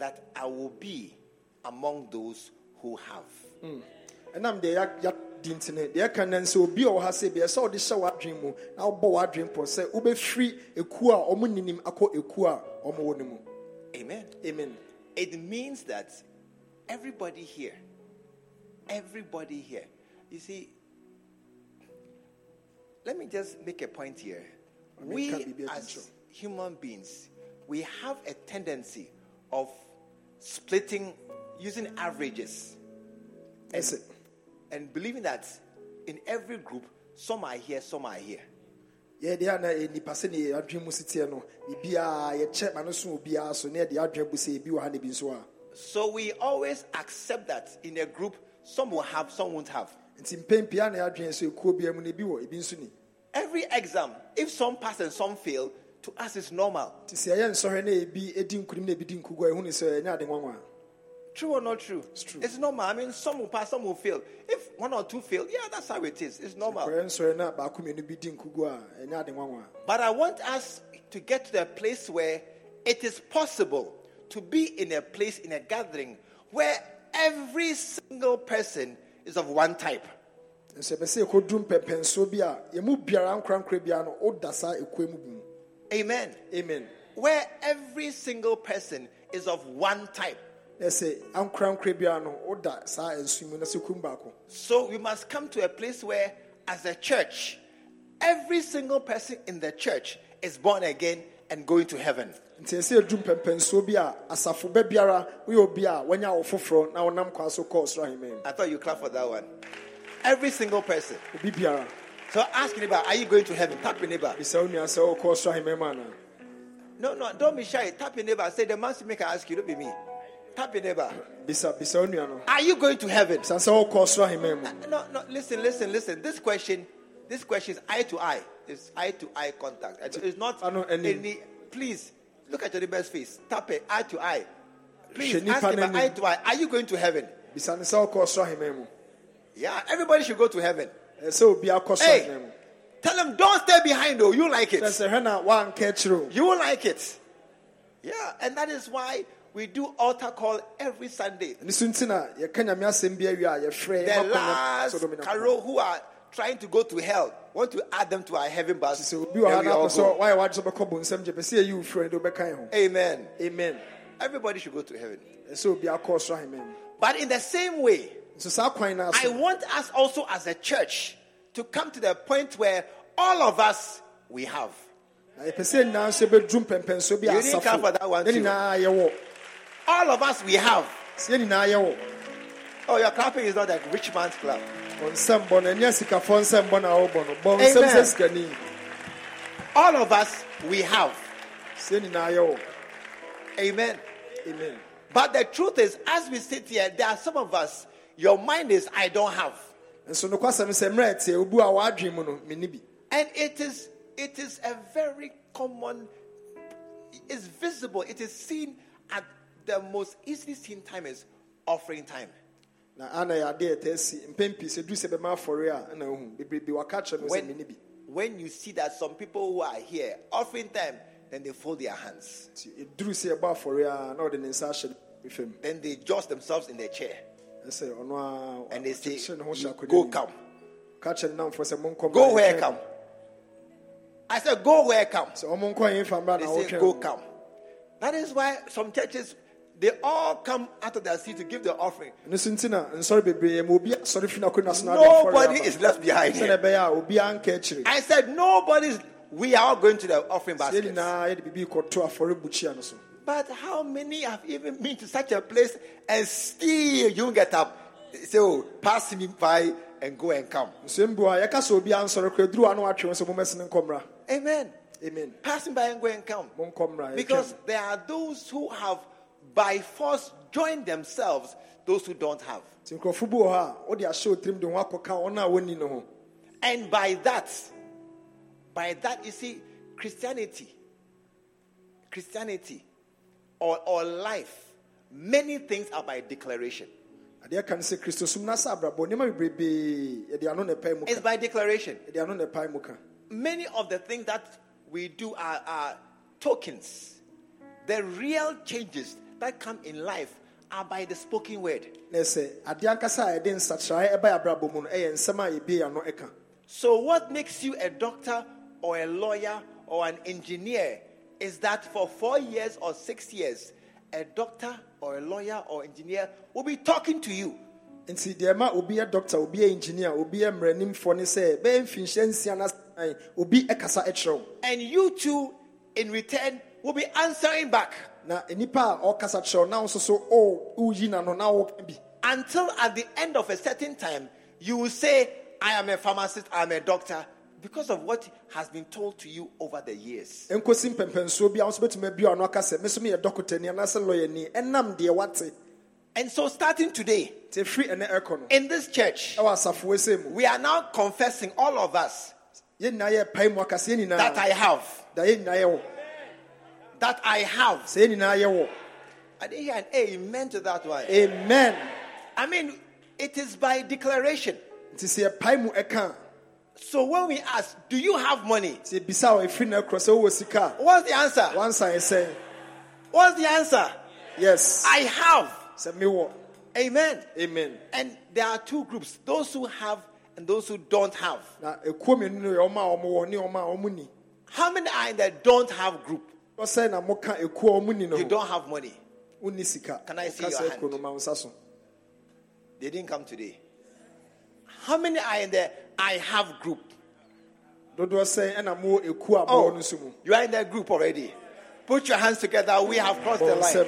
that I will be among those who have. Hmm. ɛnam deɛ ya- yɛadi nti no deɛ ɛka no sɛ obi a ɔwɔ ha sɛ biɛ sɛ wode hyɛ w'adwene mu na wobɔ w'adwene pɔ sɛ wobɛfiri ekuo a ɔmo ninim akɔ ekuo a ɔmo wɔ mu Amen. amen It means that everybody here, everybody here, you see, let me just make a point here. We, as human beings, we have a tendency of splitting using averages. Ɛsɛ and believing that in every group, some are here, some are here. yɛde a na yɛ nipa sɛ ne adwene mu siteɛ no. Biribiaa yɛkyɛ ma no so obiaa so na yɛde adwene bu sɛ ebi wɔ ha na ebi nso a So we always accept that in a group, some will have, some won't have. nti mpɛn pii na yɛadwene sɛ ekuo biara mu no ebi wɔ ebi nso ni. Every exam, if some pass and some fail, to us it's normal. nti sɛ ɛyɛ nsɔhwɛ na ebi edi nkunim na ebi di nkugua ehu ne sɛ ɛnyɛ ade nwanwa True or not true? It's true. It's normal. I mean, some will pass, some will fail. If one or two fail, yeah, that's how it is. It's normal. kɔyɛ nsɔhwɛ na baako mmienu bi di nkugua a ɛnyɛ ade nwanwa But I want us to get to the place where it is possible to be in a place, in a gathering, where every single person is of one type. nso ɛbɛ sɛ ɛkɔduru mpɛmpɛnsoɔ bi a yɛmu biara nkorankora biara no woda saa ekuo mu bu mu Amen. amen Where every single person is of one type. Oh, na sɛ ankorankora biara no woda saa nsu mu na sɛ kum baako So we must come to a place where, as a church, every single person in the church is born again and going to heaven. nti ɛsɛ ɛduru mpɛmpɛnsoɔ bi a asafo bɛ biara woyɛ obi a wanya wo foforɔ na wonam kwa so kɔɔ soro ahemman mu I thought you clap for that one. Every single person. So ask your neighbor, are you going to heaven? Tap your neighbor. bisa wo nua sɛ wokɔɔ soro ahemman No, no, don't be shy. Tap your neighbor. Say the man to make ask you, don't be me. Tap your neighbor. bisa bisa wo Are you going to heaven? bisa sɛ wokɔɔ soro ahemman No, no, listen, listen, listen. This question, this question is eye to eye. It's eye to eye contact. It's not I know, and then- any. Please look at your neighbor's face. Tap it eye to eye. Please ask him eye to eye. Are you going to heaven? bisa ne sɛ wokɔɔ soro Yeah, everybody should go to heaven. Eh, akɔ Hey, tell them don't stay behind though. You like it. sɛ sɛ hwɛ na woanka akyire o You will like it. Yeah, and that is why we do altar call every Sunday. ɛno so nti na yɛka nyame asɛm bi awie a yɛfrɛ The last Sodom ne Gomorrah. carol who are trying to go to hell want to add them to our heaven bus. sɛ obi wɔ ha then we na all apɛ sɛ go. woayɛ wagye sɛ wobɛkɔ bonsɛm gye pɛ sɛ yɛyi wo frɛ de wobɛkan ho Amen. amen Everybody should go to heaven. ɛsɛ obi akɔ soro ahemman mu But in the same way, nso saa kwan no I want us also as a church to come to the point where all of us we have. na yɛpɛ sɛ nyinaa nso yɛbɛduru mpɛmpɛnsoɔ bi a You didn't come for that one too. All of us we have. sɛ yɛn nyinaa Oh, your clapping is not a rich man's clap. bɔ nsɛm bɔ no ɛnyɛ sikafoɔ nsɛm bɔ na wobɔ no bɔ Amen. nsɛm sɛ sikani All of us we have. sɛ yɛn nyinaa Amen. amen But the truth is, as we sit here, there are some of us, your mind is, I don't have. nso nokwasɛm sɛ mmerɛ ɛteɛ obu a wɔadwene mu no menni bi And it is it is a very common, it's visible, it is seen at the most easily seen time is offering time. na ana yɛ adeɛ ɛtaa si mpɛn pii sɛ duru sɛ bɛma afɔre a ɛna ohu bebrebe waka kyerɛ me sɛ menni When, when you see that some people who are here offering time, then they fold their hands. nti ɛduru sɛ yɛbɔ afɔre a na ɔde ne nsa ahyɛ Then they adjust themselves in their chair ɛsɛ ɔno a and they say, ɔkyerɛ ne ho hyɛ Go come. ka kyerɛ ne namfoɔ sɛ Go where come. I said, Go where come. sɛ ɔmo nkɔ yɛmfa They say, Go come. That is why some churches they all come out of their seat to give the offering. ɛno so nti na nsɔre bebree ma obi asɔre fi n'akonnwa so na ade afɔre Nobody is left behind. sɛdeɛ ɛbɛyɛ a obiara nka akyire I said, Nobody's. We are all going to the offering basket. Nyinaa yɛde biribi kɔto afɔre bukyia no so But how many have even been to such a place and still you get up? Say, oh, pass me by and go and come. nsɛm bi a yɛka sɛ obiara nsɔre kora duru a na watwe wo sɛ mommɛsene nkɔ mmra Amen. amen Pass me by and go and come. Because there are those who have by force joined themselves, those who don't have. nti nkurɔfo bi wɔ hɔ a wode ahyɛ wo tirim de ho akɔka wɔn a wɔnni no ho And by that, by that, you see, Christianity, Christianity, or, or life many things are by declaration. adeɛ ka no sɛ kristo som no sɛ abrabɔ nneɛma bebrebee yɛde ano na ɛpae mu It's by declaration. yɛde ano na ɛpae mu ka Many of the things that we do are, are tokens. The real changes that come in life are by the spoken word. na sɛ adeɛ ankasa a yɛde nsakyerɛeɛ ɛba abrabɔ mu no ɛyɛ nsɛm a yɛbie ano ɛka So, what makes you a doctor or a lawyer or an engineer is that for four years or six years, a doctor or a lawyer or engineer will be talking to you. nti deɛ ma obi yɛ doctor obi yɛ engineer obi yɛ mmaranimfoɔ ne sɛ bɛyɛ mfinhyia nsia na asan, obi wo. And you too, in return, will be answering back. Na nipa a ɔkasa kyerɛ wo na nso so o woyi n'ano na woka bi. Until at the end of a certain time, you will say, I am a pharmacist, I am a doctor, because of what has been told to you over the years. nkosi mpɛmpɛnsoɔ bi a wo nso bɛtumi abio ano aka sɛ me so meyɛ dɔkotani anaasɛ lɔyɛni ɛnam deɛ wate. And so, starting today, nti ɛfiri ɛnɛ ɛkɔ in this church, ɛwɔ asafoɔ sɛ mu. we are now confessing, all of us, yɛn nyinaa yɛ pae mu aka that I have, da yɛn nyinaa that I have. sɛ yɛn nyinaa yɛ wɔ. I didn't hear an amen to that one. amen. I mean, it is by declaration. So when we ask, Do you have money? sɛ yɛbisa a ɛfiri na ɛkorɔ sɛ wowɔ sika What's the answer? wansa yɛ sɛ What's the answer? yes I have. Amen. amen And there are two groups those who have and those who don't have. na ekuo mmienu no yɛ ɔma a ɔmowɔ ne ɔma a ɔmo ni How many are in the don't have group? ɔsɛe na moka ekuo a ɔmo ni no You don't have money. Can I see your hand? ekuo no ma wo nsa so They didn't come today. How many are in the I have group? dodoɔ sɛn ɛna mowɔ ekuo a Oh, mowɔ no so mu you are in that group already. Put your hands together. We have crossed the oh, line.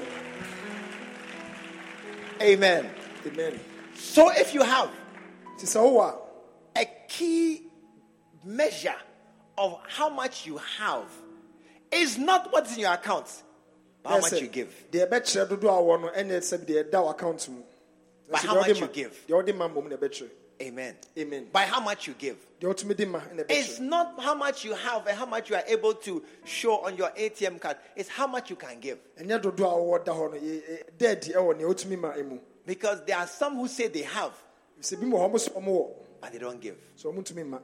Amen. amen So if you have nti sɛ wowɔ a key measure of how much you have is not what's in your account, but how much you give. deɛ ɛbɛkyerɛ dodoɔ a wɔ no ɛne sɛ deɛ ɛda w'account mu By Nso how much you give. Deɛ wode ma mmom na ɛbɛkyerɛ Amen. amen By how much you give. deɛ wotumi de ma It's not how much you have and how much you are able to show on your ATM card. It's how much you can give. ɛnyɛ dodoɔ a wɔwɔ da hɔ no yɛ- ɛ- da adi ɛwɔ nea wotumi ma eh, emu Because there are some who say they have, sɛ bi mu wɔ hɔ ɔmo so ɔmo wɔ but they don't give. so ɔmo ntumi ma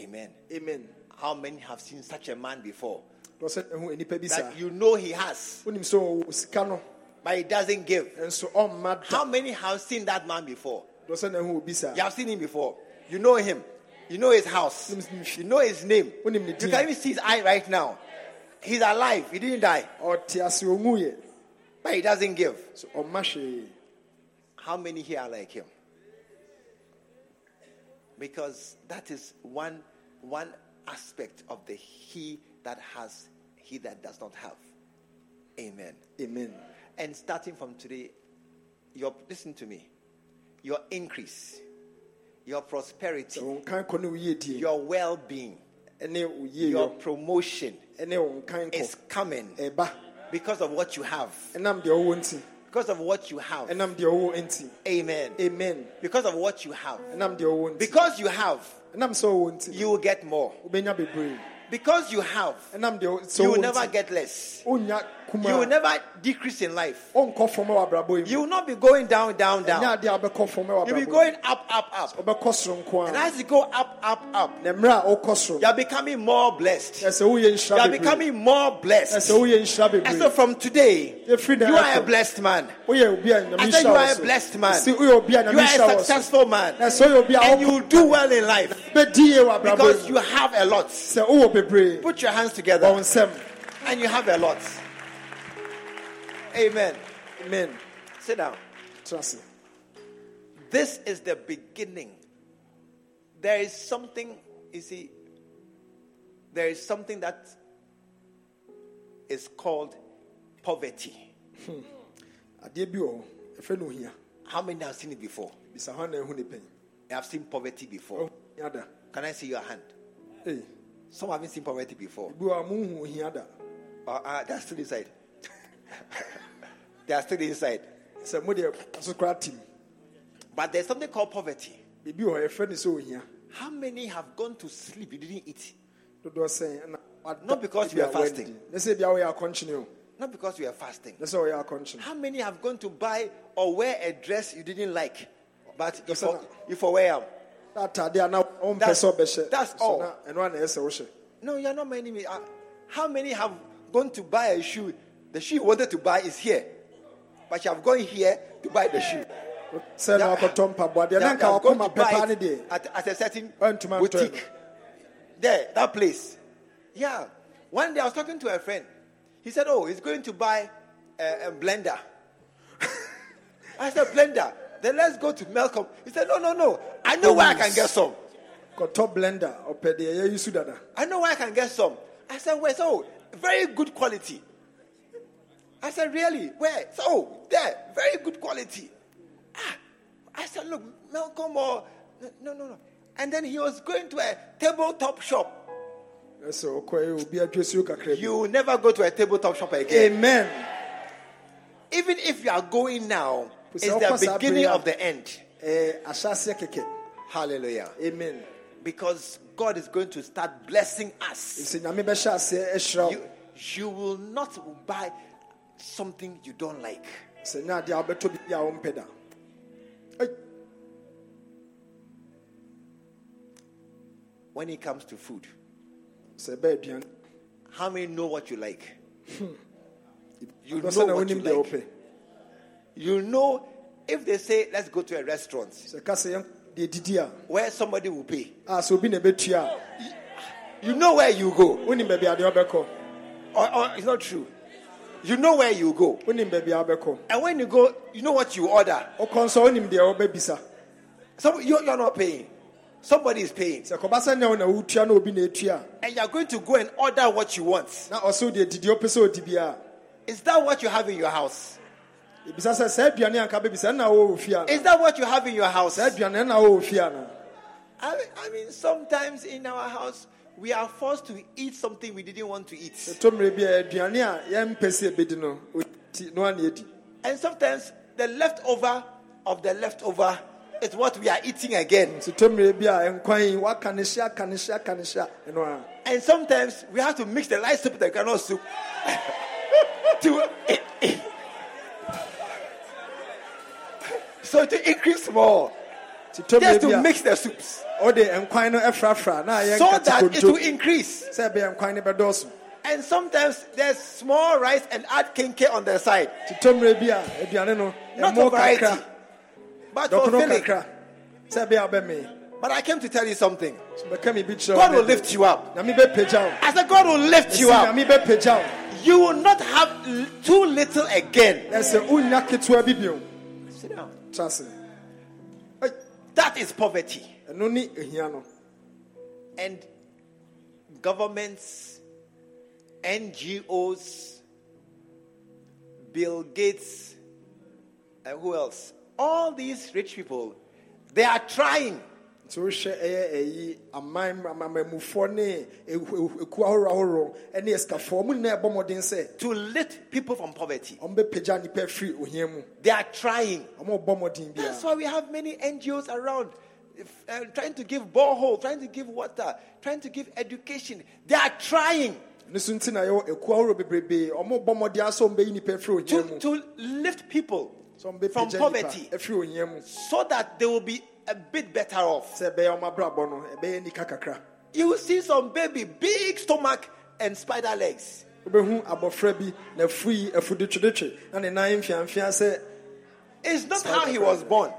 Amen. amen How many have seen such a man before? dɔ sɛ ɛho nipa bi saa That you know he has, wonim sɛ ɔwɔ sika no but he doesn't give. Oh, how many have seen that man before? Dɔ sɛ na ɛho obi saa You have seen him before. You know him. You know his house. You know his name. You Wonim ne din. can even see his eye right now. He's alive. He didn't die, ɔnwuyɛ but he doesn't give. hwee How many here are like him? Because that is one one aspect of the he that has, he that does not have. Amen. amen And starting from today, your listen to me. Your increase, your prosperity, sɛ wo nkan kɔ ne wo yiedie your well-being, your promotion is coming because of what you have. ɛnam deɛ wowɔ nti Because of what you have. ɛnam deɛ wowɔ nti Amen. amen Because of what you have. ɛnam deɛ wowɔ nti Because you have, ɛnam sɛ wowɔ nti you will get more. Because you have, ɛnam deɛ sɛ you will never get less. You will never decrease in life. ɔnkɔ fam wɔ abrabɔ yi You will not be going down, down, down. adeɛ a wobɛkɔ fam wɔ You'll be going up, up, up. mu. wobɛkɔ soro nko And as you go up, up, up, na mmerɛ a wokɔ soro you are becoming more blessed. You're becoming more blessed. ɛsɛ woyɛ nhyira And so from today, you are a blessed man. woyɛ obi a nyame I said you are a blessed man. si woyɛ obi a You are a successful man. ɛsɛ woyɛ obi a And you will do well in life bɛdi yie wɔ abrabɔ because you have a lot. sɛ wowɔ bebree Put your hands together and you have a lot. Amen. amen Sit down. Trust me. This is the beginning. There is something, you see, there is something that is called poverty. adeɛ bi wɔ hɔ ɛfɛ no How many have seen it before? bisa hɔ na ɛho ne pɛn You have seen poverty before. Can I see your hand? Some haven't seen poverty before. bi wɔ a mohu ohia da Uh, uh, they're still inside. <laughs> they are still inside. sɛ modeɛ aso But there's something called poverty. biribi wɔ hɔ yɛfrɛ no sɛ ohia How many have gone to sleep? You didn't eat. dodoɔ sɛn ɛna wada Not because you are fasting. woadi. ne sɛ bia woyɛ akɔnkyene Not because we are fasting. na sɛ ɔyɛ akɔnkyen How many have gone to buy or wear a dress you didn't like, but you, for, you for wear 'em? na atade a na That's- that's all. na ɛno ana ɛsɛ wohyɛ No, you're not many. Uh, How many have gone to buy a shoe? The shoe you wanted to buy is here, but you have gone here to buy the shoe. sɛ na wakɔtɔ mpaboa deɛ na nka you have to buy ne deɛ at, a certain boutique. There, that place. Yeah. One day I was talking to a friend. He said, "Oh, he's going to buy a, a blender." <laughs> I said, "Blender." Then let's go to Melcom. He said, "No, no, no. I know where I can get some. kɔtɔ blender ɔpɛ deɛ ɛyɛ yusu dada I know where I can get some." I said, "Where?" So very good quality. I said, "Really? Where?" So oh, there, very good quality. Ah, I said, "Look, Melcom, or no, no, no." And then he was going to a tabletop shop. ɛsɛ ɔkɔɛ obi adwesio kakra bi You will never go to a tabletop shop again. amen Even if you are going now, it's the beginning of the end. kɛkɛ Hallelujah. amen Because God is going to start blessing us. sɛ nyame bɛhyɛ aseɛ ɛhyira wo You, you will not buy something you don't like. sɛ nyɛ adeɛ a wobɛtɔ bibi a wompɛ da Ei, When it comes to food, how many know what you like? Hmm. You know what you like. You know if they say, let's go to a restaurant sɛ ka sɛ yɛn deɛ didi a where somebody will pay, ah, a sɛ obi na ɛbɛtua a you know where you go. wonim baabi adeɛ Or, or it's not true. You know where you go. wonim baabi a wobɛkɔ And when you go, you know what you order. wokɔ nso a wonim deɛ wobɛbisa So you, you're not paying. Somebody is paying. sɛ kɔba sɛ nyɛ wo na wotua na obi And you're going to go and order what you want. a na ɔsɛ wo deɛ didi wopɛ sɛ ɔdi biara Is that what you have in your house? ebisa sɛ saa aduane anka bɛbisa ɛna wowɔ Is that what you have in your house? saa aduane ɛna wowɔ fie I mean, I mean, sometimes in our house, we are forced to eat something we didn't want to eat. ɛtɔ mmerɛ bi a aduane a yɛmpɛ sɛ ɛbɛdi no ɔti no ana ɛdi And sometimes the leftover of the leftover is what we are eating again. And sometimes we have to mix the light soup with the granola soup <laughs> to <laughs> so to increase more. Just to mix the soups ɔde nkwan no ɛfrafra na ayɛ so that it will increase. sɛ ɛbɛyɛ nkwan no bɛdɔɔso And sometimes there's small rice and add kenke on the side. nti tɔ mmerɛ bi a aduane no Not for variety, but for filling. kakra sɛ ɛbɛyɛ a wobɛmee But I came to tell you something. bɛka me bi kyerɛ God will lift you up. nyame bɛpagya wo I said, God will lift you up. nyame bɛpagya wo You will not have too little again. ɛsɛ wonya ketewa bi bio Sit down. That is poverty. ɛno ne ɛhia no And governments, NGOs, Bill Gates, and who else? All these rich people, they are trying. Nti wohwɛ ɛyɛ ɛyi aman amamamufoɔ ne ehu- ehu- eku ahorow ahorow ɛne asikafoɔ ɔmo nyinaa ɛbɔ mmɔden sɛ to lift people from poverty. ɔmo bɛpagya nnipa afiri ohia mu They are trying. ɔmo bɔ mmɔden That's why we have many NGOs around if, uh, trying to give borehole, trying to give water, trying to give education. They are trying ne so nti na yɛwɔ eku ahorow bebrebee ɔmo bɔ mmɔden asɛ ɔmo bɛyi nnipa afiri ohia to, to lift people from poverty nnipa afiri ohia mu so that they will be a bit better off. sɛ ɛbɛyɛ ɔmo abrabɔ no ɛbɛyɛ nika kakra You will see some baby, big stomach and spider legs. wobɛhu abɔfra bi na afu yi afudetwedetwe na ne nan mfiamfia sɛ It's not how he was born.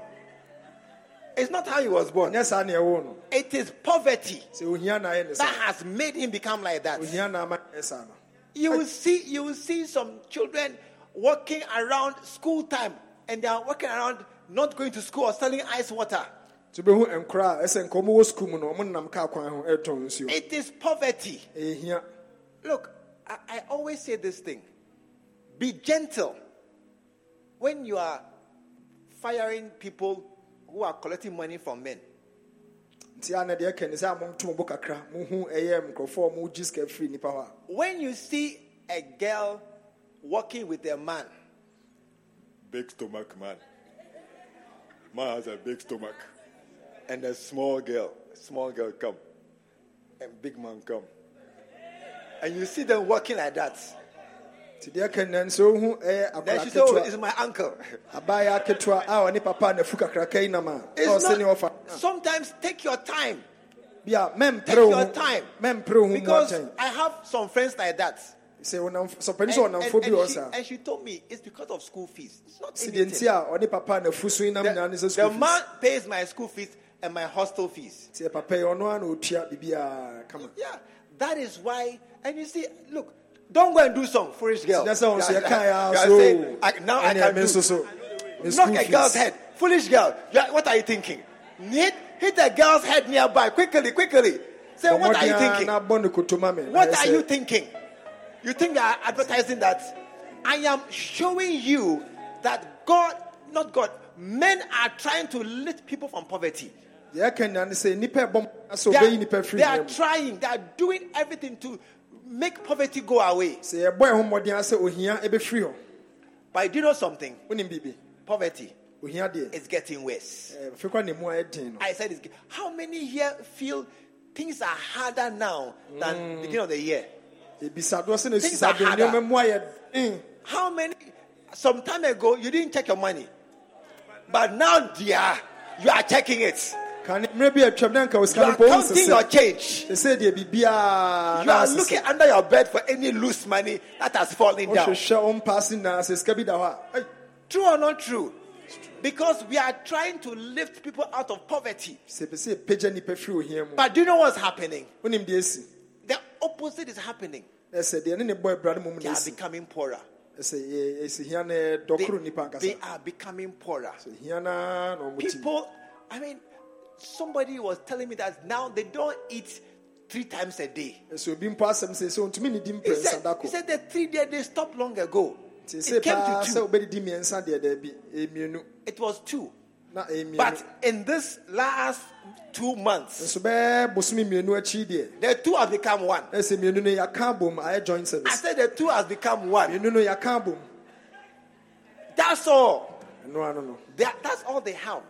It's not how he was born. ɛnyɛ saa ne ɛwo no It is poverty sɛ ohia na ayɛ ne that has made him become like that. ohia na ama ayɛ saa no You will see, you will see some children walking around school time, and they are walking around not going to school or selling ice water. nti wobɛhu nkora a ɛsɛ nka ɔmo wɔ sukuu mu no ɔmo nam kaa kwan ho ɛretɔn nsuo It is poverty. Look, I, I always say this thing: be gentle when you are firing people who are collecting money from men. nti a na deɛ ɛka ne sɛ a momto mo bo kakra mohu ɛyɛ nkurɔfoɔ a mogye sika firi nnipa hɔ a When you see a girl walking with a man, Big stomach man. Man has a big stomach. And a small girl, small girl come. And big man come. and you see them walking like that, nti deɛ ka nyinaa no sɛ wohu ɛyɛ eh, Then she said, Oh, it's my uncle. abaayɛ ketewa a ah, ɔne papa nafu kakraka yi nam a na It's oh, not, sometimes take your time. Take your time. mɛmpere wo ho mu Because I have some friends like that. Wonam sɔpani And, sɛ and- and she, and she told me it's because of school fees. It's not anything. nti a ɔne papa nafu so yi nam nyinaa ne The, the man pays my school fees and my hostel fees. sɛ papa yi ɔno a na ɔtua biribiaa kama Yeah, that is why. And you see, look, don't go and do some foolish girl. That's how You say, are- "Kai, you ah, so- saying, I- now I can do. so Knock a girl's head. Foolish girl. Are- what are you thinking? Hit, hit a girl's head nearby. Quickly, quickly. Say, what are you thinking? na abɔ ne kotoma me. Na What are you thinking? You think they are advertising that? I am showing you that God, not God, men are trying to lift people from poverty. deɛ ɛka nyinaa ne sɛ nnipa ɛbɔ mmɔden sɛ They are, they are trying, they are doing everything to make poverty go away. sɛ yɛbɔ ɛho mmɔden a sɛ ohia ɛbɛfiri hɔ But do you know something? Poverty deɛ is getting worse. ɛɛ, fi kɔ ne mu a ɛden no I said, it's, how many here feel things are harder now than beginning of the year? Ebisadoɔ sɛ na Things are harder. nneɛma mu ayɛ den mm. How many? Some time ago, you didn't check your money, but now, dear, you are checking it. kane mmerɛ bi atwam na nka wo You are no pɔ wo counting your change. ɛsɛ deɛ biribiaa You are looking under your bed for any loose money that has fallen down. wohwehwɛ wo mpaase nyinaa sɛ sika bi da hɔ True or not true? Because we are trying to lift people out of poverty. sɛ pɛ sɛ ɛpagya nnipa firi ohia mu But do you know what's happening? wonim deɛ ɛsi The opposite is happening. ɛsɛ deɛ ne ne bɔ abira no mmom They are becoming poorer. ɛsɛ yɛ- ɛsi hia no They, they are becoming poorer. hia naa na ɔmo tim People, I mean, somebody was telling me that now they don't eat three times a day. ɛsɛ obi mpo asɛm sɛ sɛ ɔntumi ne di He said, he said the three day they stopped long ago. nti It came to two. wobɛdidi mmiɛnsa deɛ daabi ɛmmienu It was two. But in this last two months, nso bɛɛ bosome mmienu akyi deɛ the two have become one. ɛsɛ mmienu no yɛaka abom ayɛ joint I said the two has become one. mmienu no yɛaka abom That's all. ɛno ano no That, that's all they have.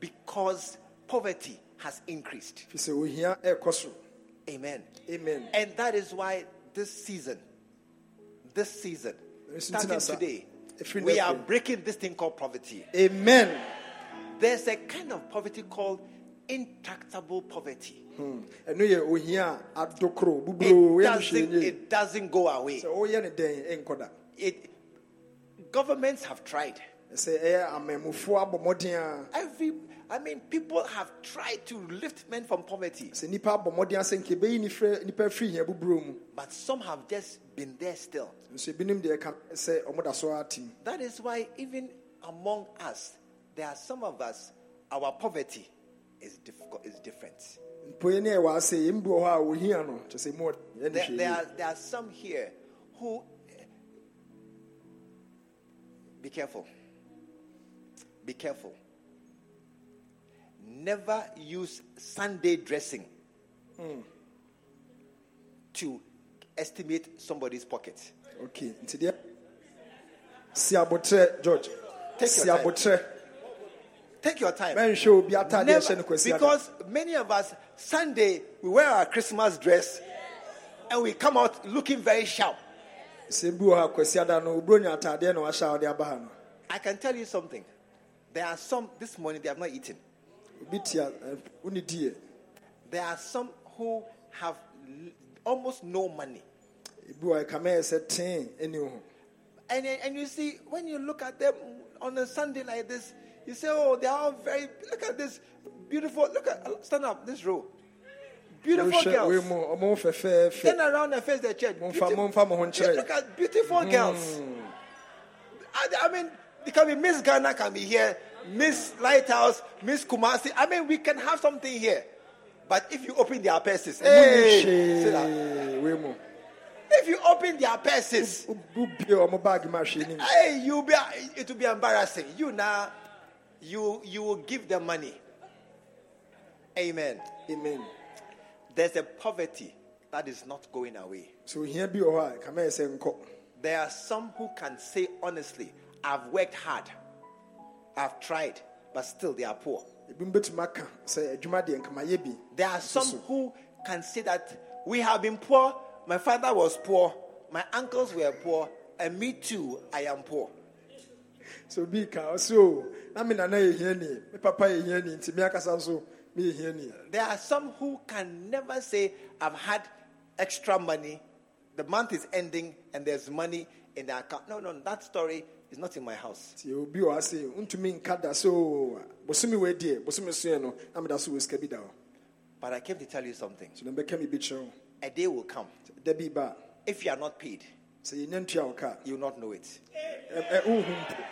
Because poverty has increased. fi sɛ ohia ɛrekɔ soro Amen. amen And that is why this season, this season, starting today, we are breaking this thing called poverty. amen There's a kind of poverty called intractable poverty. Hmm. ɛno yɛ ohia a adokoro It buburo yɛ no hwee doesn't, it doesn't go away. sɛ woyɛ ne dɛn ɛnkɔ da It, governments have tried. sɛ ɛyɛ amammufoɔ abɔ mmɔden a Every, I mean, people have tried to lift men from poverty, sɛ nnipa abɔ mmɔden asɛ nka ɛbɛyi nifrɛ- nnipa firi hia buburo mu but some have just been there still. nso ebinom deɛ ɛka sɛ ɔmo da so atem That is why, even among us, there are some of us, our poverty is difficult, is different. mpo yɛ ne ɛwɔ ase yɛm bi wɔ hɔ a ohia no kyɛ sɛ mu yɛ ne There, there, are, there are some here who. Be careful. Be careful. Never use Sunday dressing hmm. to estimate somebody's pocket. okay nti deɛ george Take your time. Take your time. mɛnhwɛ obi ataadeɛ Never- hyɛ no kwasi ada because many of us Sunday we wear our Christmas dress and we come out looking very sharp. sɛ bi wɔ hɔ a kwasi ada no oburo nya ataadeɛ na wahyɛ a wɔde aba ha no I can tell you something. There are some this morning they have not eaten. obi tia wone eh, diɛ There are some who have almost no money. ebi wɔ ɛka mɛyɛ sɛ tee ɛni ho And, and you see, when you look at them on a Sunday like this, you say, oh, they are all very, look at this beautiful, look at, stand up, this row. Beautiful girls. mu ɔmo ho fɛfɛɛfɛ Turn around and face the church. Momfa- Beauti- momfa mo ho nkyerɛ. Look at beautiful girls. I, I mean, it can be Miss Ghana, can be here, Miss Lighthouse, Miss Kumasi. I mean, we can have something here. But if you open their purses, hey, see that? hwee wei mu if you open their purses, wobie ɔmo baage ma hwee nim hey, you'll be, it will be embarrassing. You now, you you will give them money. Amen. amen There's a poverty that is not going away. sɛ ohia bi wɔ hɔ a ɛka mɛyɛ sɛ nkɔ There are some who can say honestly, I've worked hard, I've tried, but still they are poor. ebi bɛtumi aka sɛ adwuma deɛ nka mayɛ bi There are some who can say that we have been poor, my father was poor, my uncles were poor, and me too, I am poor. So bi ka ɔse o na me nana yɛ hiani me papa yɛ hiani nti me akasa nso meyɛ hiani There are some who can never say, I've had extra money, the month is ending, and there's money in the account. No, no, that story is not in my house. nti obi wɔ ha se wontumi nka da sɛ o bosome wei deɛ bosome soɛ no na meda so wɔ sika bi da But I came to tell you something. so na mbɛka me bi A day will come. da bi ba If you are not paid, sɛ yɛnya ntua wo ka you will not know it. Eh, eh, eh,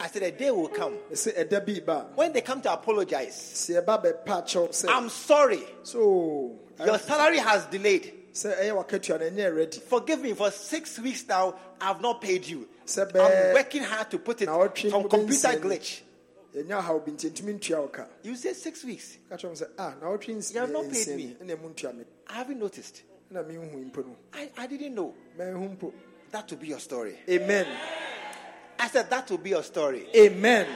I said, a day will come. ɛsɛ ɛda bi ba When they come to apologize, sɛ yɛba bɛpa kyɛw sɛ I'm sorry. so Your salary has delayed. sɛ ɛyɛ wakatua no ɛnyɛ ready Forgive me for six weeks now. I've not paid you. I'm working hard to put it from computer glitch. yɛnya haw bi nti ntumi ntua wo You say six weeks. ka kyerɛ m ah You have not paid me. ɛna mu ntua me I haven't noticed. na menhu mpo no I, I didn't know. That will be your story. amen I said that will be your story. amen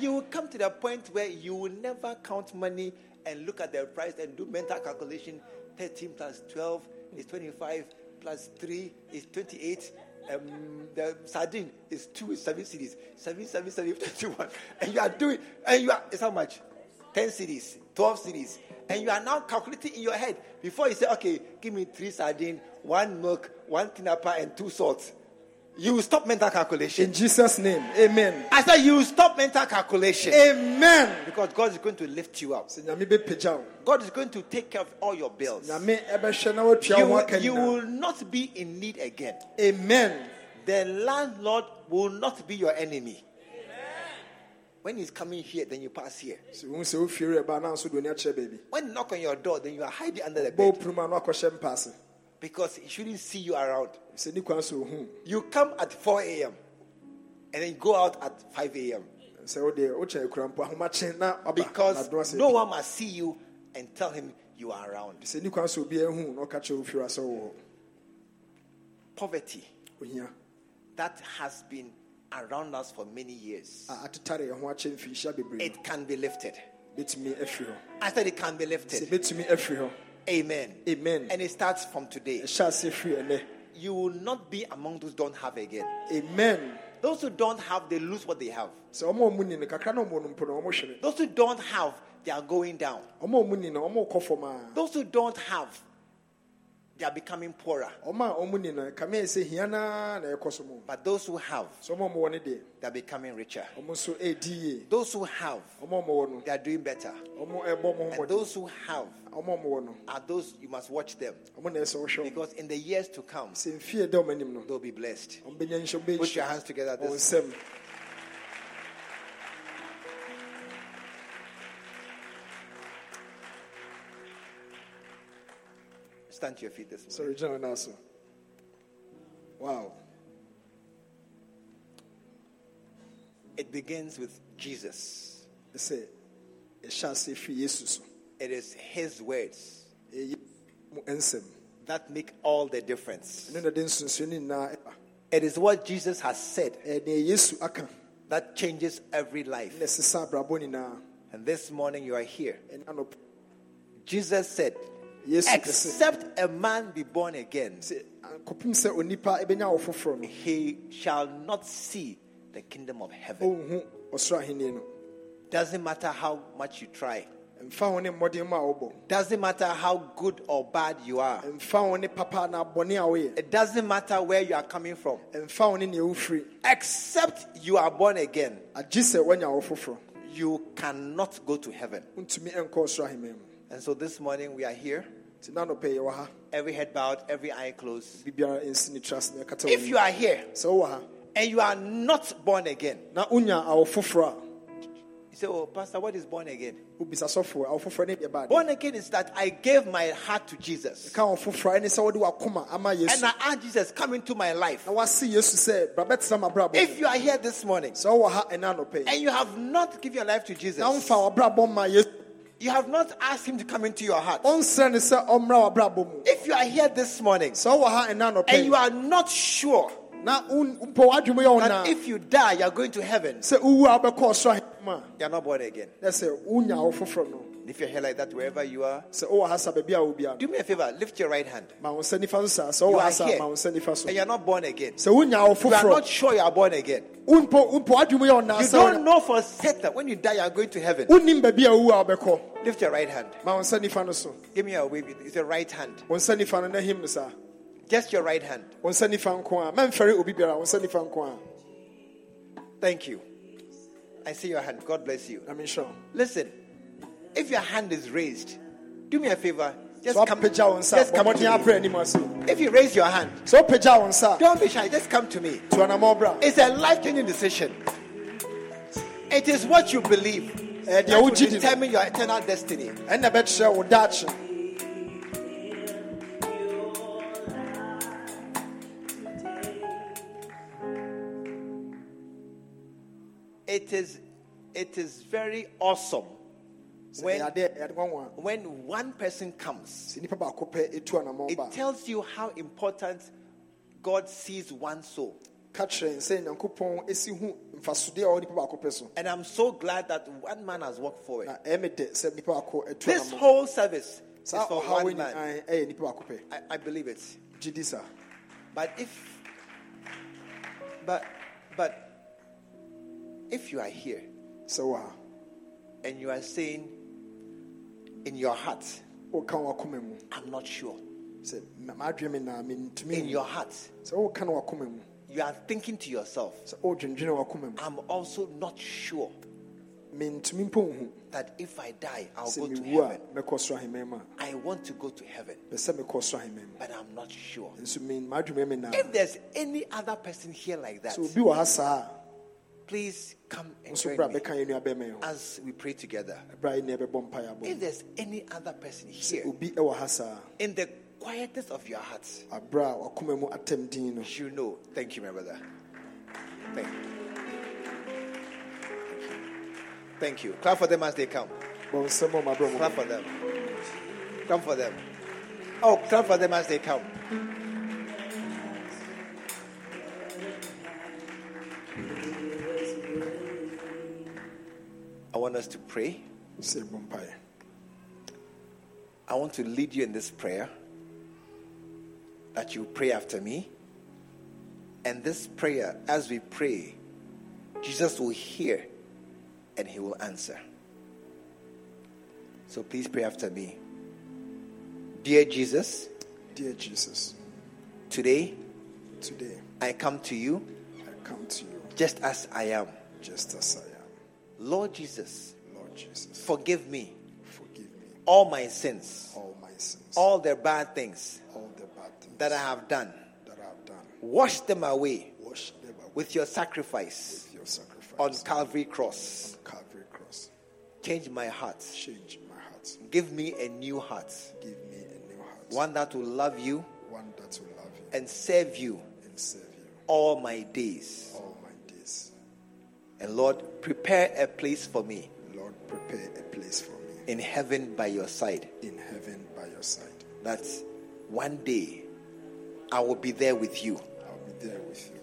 You will come to the point where you will never count money and look at the price and do mental calculation. 13 plus 12 is 25 plus 3 is 28. Um, the sardine is 2 is 7 cedis. 7, 7, 7, <laughs> 21. And you are doing, and you are, it's how much? 10 cedis, 12 cedis. And you are now calculating in your head before you say, okay, give me 3 sardine, 1 milk, 1 tinapa, and 2 salts. You will stop mental calculation. in jesus name amen I said, you will stop mental calculation. amen Because God is going to lift you up. sɛ nyame bɛpagya wo God is going to take care of all your bills. nyame ɛbɛhwɛ na watua You will, you will not be in need again. amen The landlord will not be your enemy. When he's coming here, then you pass here. sɛ wohu sɛ wofieri ɛba na nso de oni akyerɛ baabi When he knock on your door, then you are hiding under the bed opurum a na wakɔhyɛ mpa ase because he shouldn't see you around. sɛ ni kwan You come at 4 a.m. and then go out at 5 a.m. sɛ wodeɛ wokyɛ akura mpo ahomakye na ɔba because no one must see you and tell him you are around. sɛ ni kwan sɛ obi ahu na ɔka kyerɛ wofieri asɛ wowɔ Poverty that has been around us for many years. a atetare yɛn ho akyɛ mfirinhyia bebree no it can be lifted. bɛtumi afiri hɔ I said it can be lifted. Bɛtumi afiri hɔ Amen. Amen. And it starts from today. ɛhyɛ ase firi ɛnɛ You will not be among those who don't have again. amen Those who don't have, they lose what they have. sɛ ɔma ɔmu ni no kakra na ɔmo no mpo no ɔmo hwere Those who don't have, they are going down. ɔma ɔmu ni no ɔmo kɔ fam a Those who don't have, they are becoming poorer. ɔma a ɔmu ni no kame sɛ hia naa na ɛkɔ so mu But those who have, sɛ ɔma ɔmo wɔ no deɛ they are becoming richer. ɔmo nso ɛɛdi yie Those who have, ɔma ɔmo wɔ no they are doing better. ɔmo ɛbɔ mo ho And those who have ɔma ɔmo wɔ no are those you must watch them. ɔmo na ɛsɛ ɔhwɛ ɔmo Because in the years to come, sɛ mfie da ɔmo anim no they'll be blessed. ɔmo bɛnya nhyɛ ɔmo Put your hands together. This stand to your feet this morning. sɔre gyina ɔna so wow It begins with Jesus. ɛsɛ ɛhyɛ ase firi yesu so It is His words eh, nsɛm that make all the difference. ɛno na de nsonsuani nyinaa ɛba It is what Jesus has said eh, ɛyɛ nea yesu aka that changes every life. na ɛsesa abrabɔ nyinaa And this morning you are here. Jesus said, Except a man be born again, sɛ kɔpem sɛ onipa ɛbɛnya wo foforɔ no he shall not see the kingdom of heaven. ɔnhu ɔsoro ahenni no. Doesn't matter how much you try, mfa wo ne mmɔden mu a wobɔ. Doesn't matter how good or bad you are, mfa wo ne papa na bɔne a woyɛ. It doesn't matter where you are coming from, mfa wo ne nea wofiri except you are born again, agye sɛ woanya wo foforɔ. you cannot go to heaven. wontumi ɛnkɔ ɔsoro ahenni mu. And so this morning we are here, nti na anɔpɛ yɛwɔ ha every head bowed, every eye closed. biribiara ɛnsi ne trust na ɛkata If you are here and you are not born again, na wonya awo foforɔ a you say, Oh, Pastor, what is born again? wobisa sɔfoɔ awo foforɔ ne deɛ baade Born again is that I gave my heart to Jesus. ka wo foforɔ ɛne sɛ wode wakoma ama And I asked Jesus, come into my life. na wase yesu sɛ bra bɛtena mabrabɔ. If you are here this morning sɛ wowɔ ha ɛna anɔpɛ yi and you have not given your life to Jesus, na womfa wabrabɔ ma yesu you have not asked him to come into your heart. ɔnsrɛ ne sɛ ɔmmra wabrabɔ mu If you are here this morning sɛ wowɔ ha ɛna anɔpɛ and you are not sure na wo- mpo w'adwene yɛ wo that if you die, you are going to heaven, sɛ wowu a wobɛkɔ ɔsoro ahenni mu a you are not born again. na sɛ wonya wo foforɔ no If you're here like that, wherever you are, sɛ wowɔ ha sa baabi a wo bia do me a favor, lift your right hand. ma wo nsa nifa so saa sɛ You are here. ma wo nsa nifa so And you're not born again. You are not sure you are born again. wompo wompo adwuma yɛ You don't know for certain when you die, you are going to heaven. wonnim baabi a wowu a wobɛkɔ Lift your right hand. ma wo nsa nifa no so Give me a wave. It's your right hand. Wo nsa nifa no na him no saa Just your right hand. wo nsa nifa nko a mamfɛre obi biara wo nsa nifa nko a Thank you. I see your hand. God bless you. menhyɛ wo Listen, if your hand is raised, do me a favor. Just sɛ come, wapagya wo nsa just come to me. If you raise your hand, sɛ wopagya wo nsa don't be shy. Just come to me. to anammɔ bra It's a life-changing decision. It is what you believe eh, ɛyɛ that will wogye di no determine your eternal destiny. It is, it is very awesome when, ɛyɛ adeɛ ɛyɛ ade nwanwa when one person comes. sɛ nnipa baako pɛ ɛtu anammɔ It tells you how important God sees one soul. ka kyerɛ sɛ nyankopɔn ɛsi hu mfasodeɛ a ɔwɔ nnipa baako pɛ so And I'm so glad that one man has walked forward. na ɛyɛ me dɛ sɛ nnipa baako ɛtu This whole service is for one man. nyinaa ɛyɛ nnipa baako pɛ I, I believe it. But if, but, but, if you are here so, ha and you are saying in your heart, mu I'm not sure. sɛ ma- maadwene me naa mentumi In your heart, sɛ woka no wakoma mu you are thinking to yourself, sɛ wodwendwene wakoma mu I'm also not sure mentumi mpo nhu that if I die, I'll go to heaven. mɛkɔ soro ahemman mu a I want to go to heaven, pɛ sɛ mekɔ soro ahemman mu but I'm not sure. nso men- maadwene me naa If there's any other person here like that, please come and join me bɛka yɛ nua bɛma ho as we pray together. ɛberɛ a yɛne ɛbɛbɔ mpaeɛ abɔ If there's any other person here, obi ɛwɔ ha saa in the quietness of your heart, aberɛ a wakoma mu atam din no you know. Thank you, my brother. Thank you. Thank you. Clap for them as they come. bɔ nsɛm ɔ mabrɛ mu Clap for them. Clap for them. Oh, clap for them as they come. I want us to pray. sɛ bɔ mpaeɛ I want to lead you in this prayer that you pray after me. And this prayer, as we pray, Jesus will hear and he will answer. So please pray after me. Dear Jesus, dear jesus today today I come to you i come to you just as I am. just as i am Lord Jesus, lord jesus forgive me forgive me all my sins, all my sins all the bad things all the bad things that I have done. that i've done Wash them away wash them away with your sacrifice with your sacrifice on Calvary cross. calvary cross Change my heart. change my heart Give me a new heart. give me a new heart One that will love you one that will love you and serve you and serve you all my days. all my days And Lord, prepare a place for me lord prepare a place for me in heaven by your side. in heaven by your side That one day I will be there with you i'll be there with you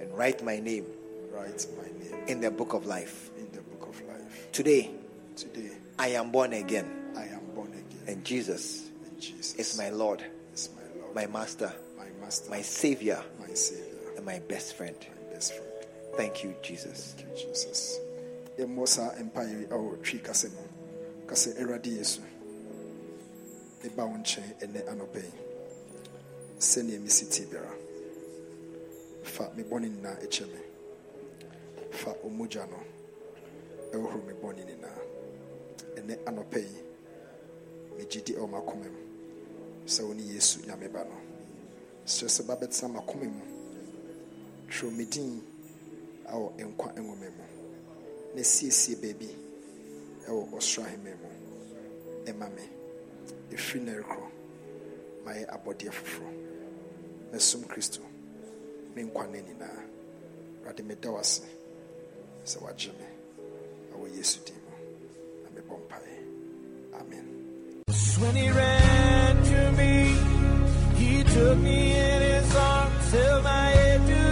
and write my name write my name in the book of life. in the book of life Today, today I am born again, i am born again and Jesus and jesus is my Lord, is my lord my Master, my master my Savior, my savior and my best friend. my best friend Thank you, Jesus. Thank you, Jesus. Yɛmmɔ saa mpaeɛ yi ɛwɔ oh, twi kasa mu ka sɛ awurade yesu. Meba wo nkyɛn ɛnɛ anɔpa yi sɛnea mesi tie biara fa me bɔne nyinaa ɛkyɛ me fa ɔmogya no ɛhohoro me bɔne nyinaa ɛnɛ anɔpa yi megye di ɛwɔ m'akoma mu yesu nyame ba no srɛ sɛ babɛtena m'akoma mu twerɛ me din ɛwɔ nkwa nwoma mu na siesie baabi ɛwɔ ɔsoro ahemman mu ɛma me. Ɛfiri na rekorɔ mayɛ abɔdeɛ foforɔ mɛsom kristo me nkwa no nyinaa awurade meda wo ase sɛ wagye me. Ɛwɔ yesu din mu na mebɔ mpaeɛ amen. When he ran to me, he took me in his arms, held my head to